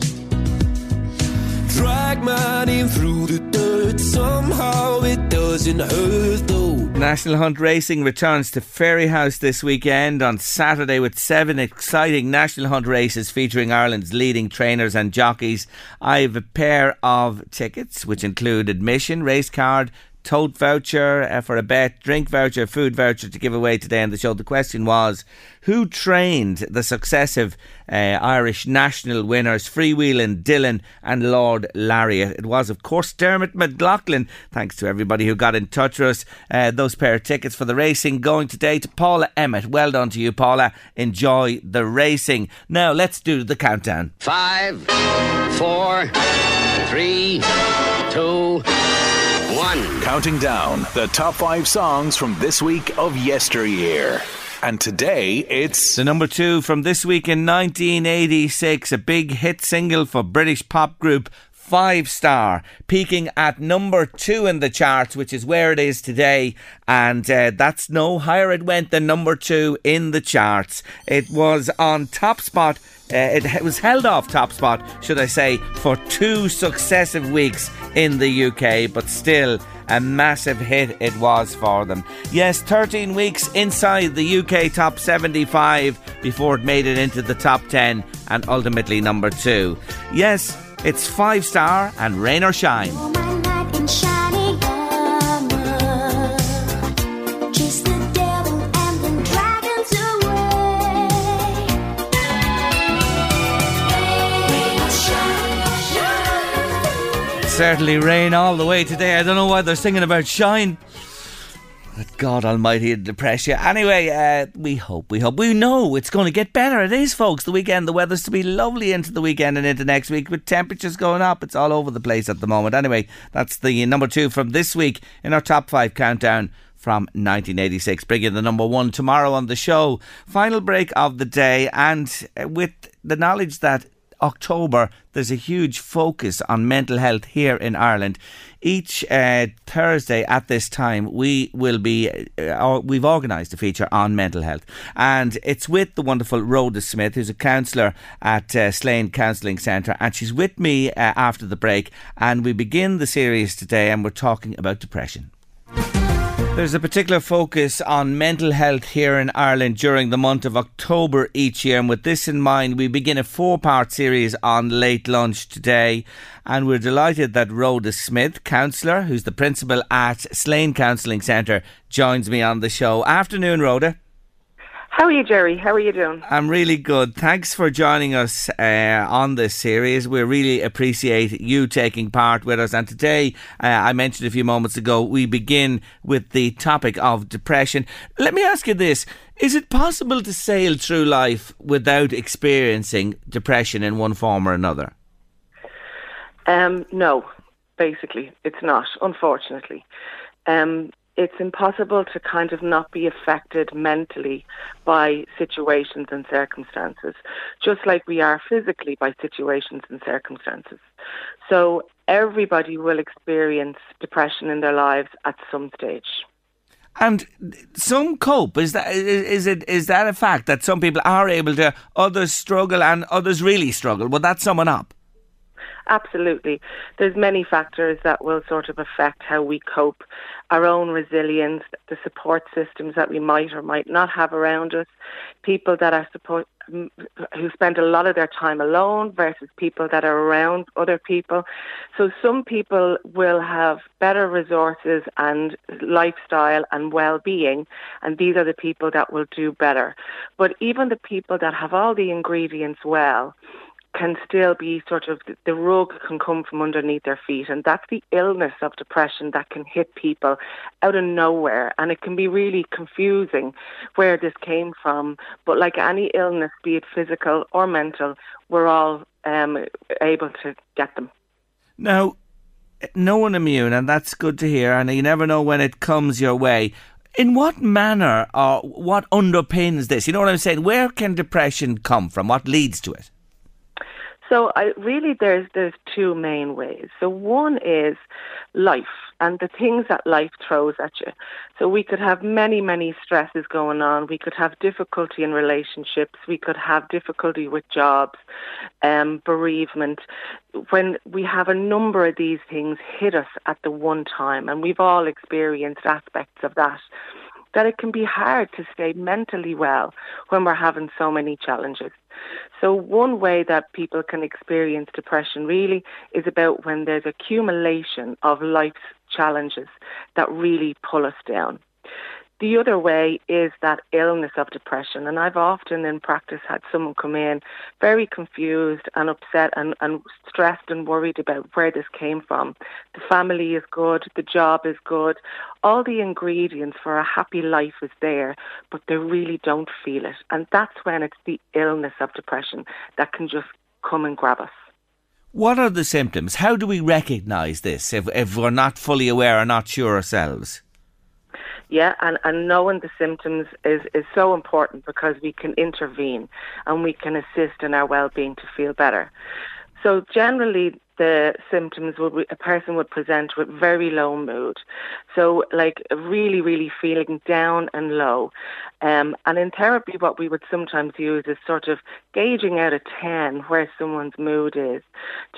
drag my name through the dirt. Somehow it doesn't hurt though. National Hunt Racing returns to Fairyhouse this weekend on Saturday with seven exciting National Hunt races featuring Ireland's leading trainers and jockeys. I have a pair of tickets which include admission, race card, tote voucher uh, for a bet, drink voucher, food voucher to give away today on the show. The question was who trained the successive uh, Irish national winners, Freewheelin, Dylan, and Lord Lariat? It was, of course, Dermot McLoughlin. Thanks to everybody who got in touch with us. Uh, those pair of tickets for the racing going today to Paula Emmett. Well done to you, Paula. Enjoy the racing. Now, let's do the countdown. Five, four, three, two, one. Counting down the top five songs from this week of yesteryear. And today it's. The number two from this week in 1986, a big hit single for British pop group five star, peaking at number two in the charts, which is where it is today. And uh, that's no higher it went than number two in the charts. It was on top spot. Uh, it was held off top spot, should I say, for two successive weeks in the UK, but still a massive hit it was for them. Yes, 13 weeks inside the UK top 75 before it made it into the top 10 and ultimately number 2. Yes, it's 5 star and rain or shine. Certainly rain all the way today. I don't know why they're singing about shine. But God Almighty and depress you. Anyway, uh, we hope, we hope, we know it's going to get better. It is, folks. The weekend, the weather's to be lovely into the weekend and into next week with temperatures going up. It's all over the place at the moment. Anyway, that's the number two from this week in our top five countdown from 1986. Bringing the number one tomorrow on the show. Final break of the day, and with the knowledge that October, there's a huge focus on mental health here in Ireland. Each uh, Thursday at this time, we will be, uh, we've organised a feature on mental health. And it's with the wonderful Rhoda Smith, who's a counsellor at uh, Slane Counselling Centre. And she's with me uh, after the break. And we begin the series today, and we're talking about depression. There's a particular focus on mental health here in Ireland during the month of October each year, and with this in mind, we begin a four part series on late lunch today. And we're delighted that Rhoda Smith, counsellor, who's the principal at Slane Counselling Centre, joins me on the show. Afternoon, Rhoda. How are you, Jerry? How are you doing? I'm really good. Thanks for joining us uh, on this series. We really appreciate you taking part with us. And today, uh, I mentioned a few moments ago, we begin with the topic of depression. Let me ask you this Is it possible to sail through life without experiencing depression in one form or another? Um, no, basically, it's not, unfortunately. Um, it's impossible to kind of not be affected mentally by situations and circumstances, just like we are physically by situations and circumstances. So everybody will experience depression in their lives at some stage. And some cope. Is that is it is that a fact that some people are able to, others struggle, and others really struggle? Would that sum it up? Absolutely. There's many factors that will sort of affect how we cope, our own resilience, the support systems that we might or might not have around us, people that are support who spend a lot of their time alone versus people that are around other people. So some people will have better resources and lifestyle and well-being and these are the people that will do better. But even the people that have all the ingredients well can still be sort of the rug can come from underneath their feet and that's the illness of depression that can hit people out of nowhere. And it can be really confusing where this came from but like any illness be it physical or mental we're all um, able to get them. Now no one immune and that's good to hear and you never know when it comes your way. In what manner or what underpins this? You know what i'm saying? Where can depression come from? What leads to it so I really there's there's two main ways. So one is life and the things that life throws at you. So we could have many, many stresses going on. We could have difficulty in relationships. We could have difficulty with jobs, um, bereavement. When we have a number of these things hit us at the one time, and we've all experienced aspects of that that it can be hard to stay mentally well when we're having so many challenges. So one way that people can experience depression really is about when there's accumulation of life's challenges that really pull us down. The other way is that illness of depression. And I've often in practice had someone come in very confused and upset and, and stressed and worried about where this came from. The family is good, the job is good, all the ingredients for a happy life is there, but they really don't feel it. And that's when it's the illness of depression that can just come and grab us. What are the symptoms? How do we recognise this if, if we're not fully aware or not sure ourselves? Yeah, and, and knowing the symptoms is, is so important because we can intervene and we can assist in our well-being to feel better. So generally, the symptoms would a person would present with very low mood, so like really, really feeling down and low. Um, and in therapy, what we would sometimes use is sort of gauging out of ten where someone's mood is,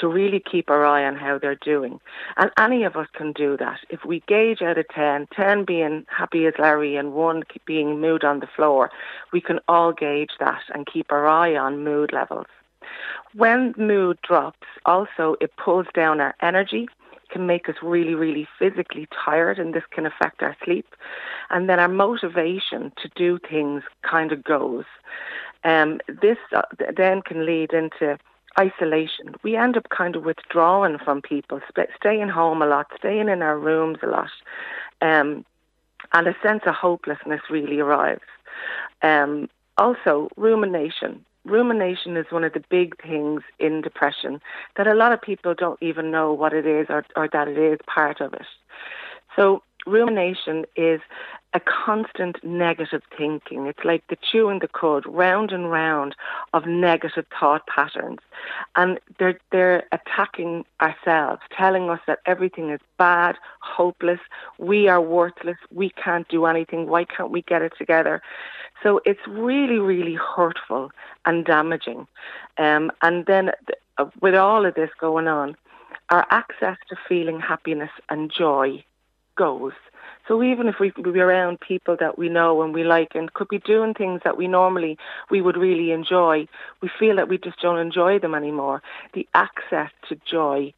to really keep our eye on how they're doing. And any of us can do that if we gauge out of 10, 10 being happy as Larry and one being mood on the floor. We can all gauge that and keep our eye on mood levels. When mood drops, also it pulls down our energy, can make us really, really physically tired, and this can affect our sleep. And then our motivation to do things kind of goes. Um, this uh, then can lead into isolation. We end up kind of withdrawing from people, staying home a lot, staying in our rooms a lot, um, and a sense of hopelessness really arrives. Um, also, rumination rumination is one of the big things in depression that a lot of people don't even know what it is or, or that it is part of it. So rumination is a constant negative thinking. It's like the chewing the cud, round and round of negative thought patterns. And they're, they're attacking ourselves, telling us that everything is bad, hopeless, we are worthless, we can't do anything, why can't we get it together? So it's really, really hurtful and damaging. Um, and then uh, with all of this going on, our access to feeling happiness and joy goes. So even if we could be around people that we know and we like and could be doing things that we normally we would really enjoy, we feel that we just don't enjoy them anymore. The access to joy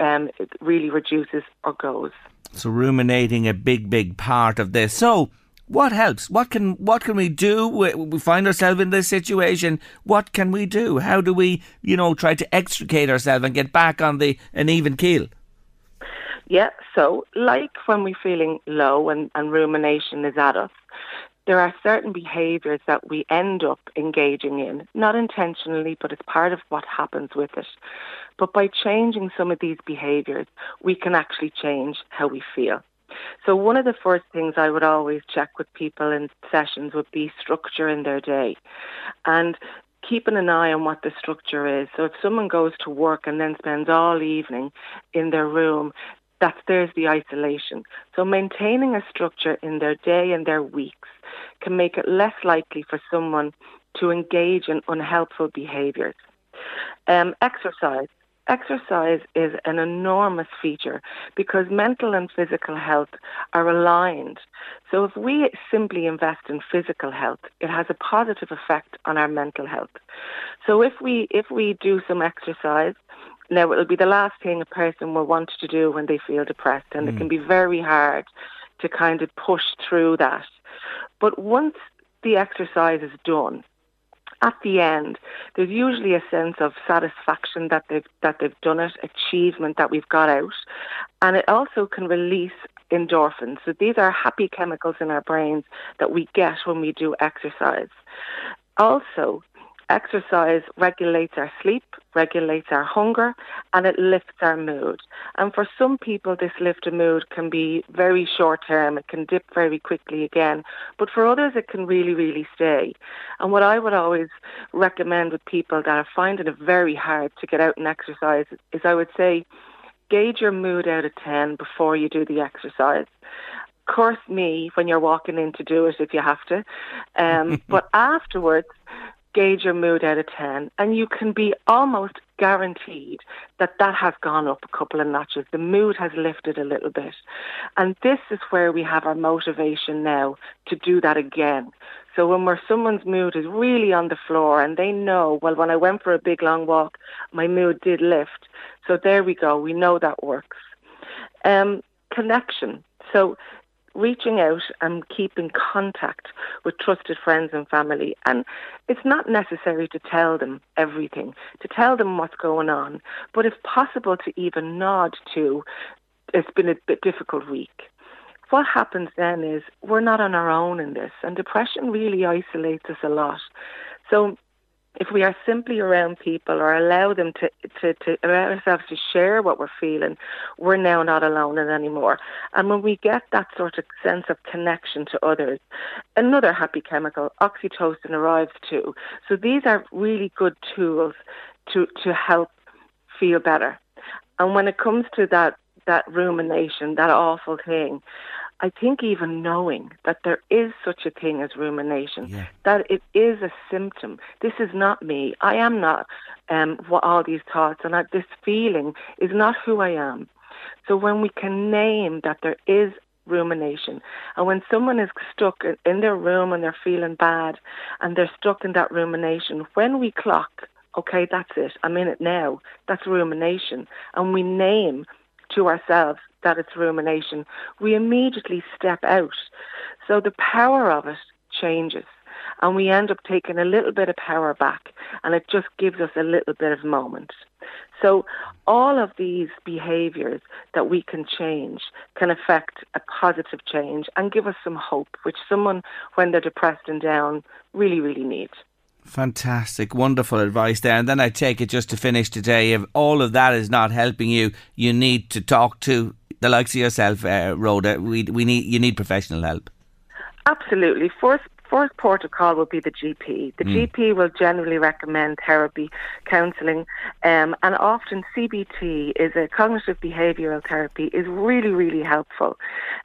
um, really reduces or goes. So ruminating a big, big part of this. So What helps? What can what can we do? We find ourselves in this situation. What can we do? How do we, you know, try to extricate ourselves and get back on the an even keel? Yeah, so like when we're feeling low and, and rumination is at us, there are certain behaviours that we end up engaging in, not intentionally, but it's part of what happens with it. But by changing some of these behaviours, we can actually change how we feel. So one of the first things I would always check with people in sessions would be structure in their day. And keeping an eye on what the structure is. So if someone goes to work and then spends all evening in their room, that's there's the isolation. So maintaining a structure in their day and their weeks can make it less likely for someone to engage in unhelpful behaviours. Um, exercise. Exercise is an enormous feature because mental and physical health are aligned. So if we simply invest in physical health, it has a positive effect on our mental health. So if we if we do some exercise, now it'll be the last thing a person will want to do when they feel depressed and mm. it can be very hard to kind of push through that. But once the exercise is done, at the end, there's usually a sense of satisfaction that they've that they've done it, achievement that we've got out, and it also can release endorphins. So these are happy chemicals in our brains that we get when we do exercise. Also, exercise regulates our sleep, regulates our hunger, and it lifts our mood. And for some people, this lift of mood can be very short term. It can dip very quickly again. But for others, it can really, really stay. And what I would always recommend with people that are finding it very hard to get out and exercise is I would say, gauge your mood out of 10 before you do the exercise curse me when you're walking in to do it if you have to. Um, [laughs] but afterwards, gauge your mood out of 10 and you can be almost guaranteed that that has gone up a couple of notches. The mood has lifted a little bit. And this is where we have our motivation now to do that again. So when where someone's mood is really on the floor and they know, well, when I went for a big long walk, my mood did lift. So there we go. We know that works. Um, connection. So reaching out and keeping contact with trusted friends and family. And it's not necessary to tell them everything, to tell them what's going on, but if possible to even nod to, it's been a bit difficult week. What happens then is we're not on our own in this, and depression really isolates us a lot. So if we are simply around people or allow them to, to, to allow ourselves to share what we're feeling, we're now not alone in anymore. And when we get that sort of sense of connection to others, another happy chemical, oxytocin, arrives too. So these are really good tools to, to help feel better. And when it comes to that, that rumination, that awful thing, I think even knowing that there is such a thing as rumination, yeah. that it is a symptom. This is not me. I am not um, what all these thoughts and I, this feeling is not who I am. So when we can name that there is rumination, and when someone is stuck in their room and they're feeling bad, and they're stuck in that rumination, when we clock, okay, that's it. I'm in it now. That's rumination, and we name to ourselves that it's rumination, we immediately step out. So the power of it changes and we end up taking a little bit of power back and it just gives us a little bit of moment. So all of these behaviours that we can change can affect a positive change and give us some hope, which someone, when they're depressed and down, really, really needs. Fantastic, wonderful advice there. And then I take it just to finish today, if all of that is not helping you, you need to talk to the likes of yourself, uh, Rhoda. We we need you need professional help. Absolutely. First first port of call will be the GP. The mm. GP will generally recommend therapy, counselling, um, and often CBT is a cognitive behavioural therapy is really really helpful.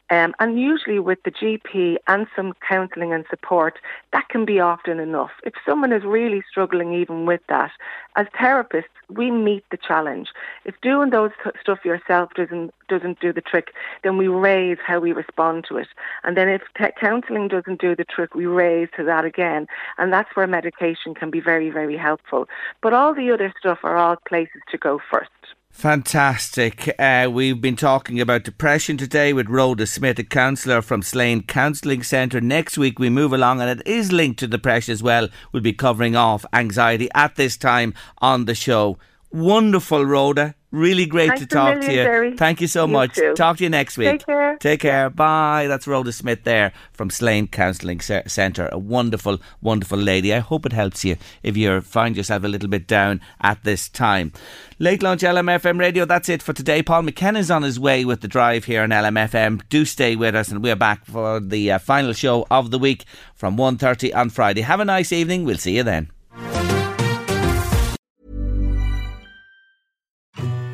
Um, and usually with the GP and some counselling and support, that can be often enough. If someone is really struggling even with that, as therapists, we meet the challenge. If doing those t- stuff yourself doesn't doesn't do the trick, then we raise how we respond to it. And then if t- counselling doesn't do the trick, we raise to that again. And that's where medication can be very, very helpful. But all the other stuff are all places to go first. Fantastic. Uh, we've been talking about depression today with Rhoda Smith, a counsellor from Slane Counselling Centre. Next week we move along, and it is linked to depression as well. We'll be covering off anxiety at this time on the show. Wonderful, Rhoda. Really great Thanks to talk to you. Thank you so You much. too. Talk to you next week. Take care. Take care. Bye. That's Rhoda Smith there from Slane Counselling Centre. A wonderful, wonderful lady. I hope it helps you if you find yourself a little bit down at this time. Late lunch LMFM radio. That's it for today. Paul McKenna's on his way with the drive here on LMFM. Do stay with us, and we're back for the uh, final show of the week from 1.30 on Friday. Have a nice evening. We'll see you then.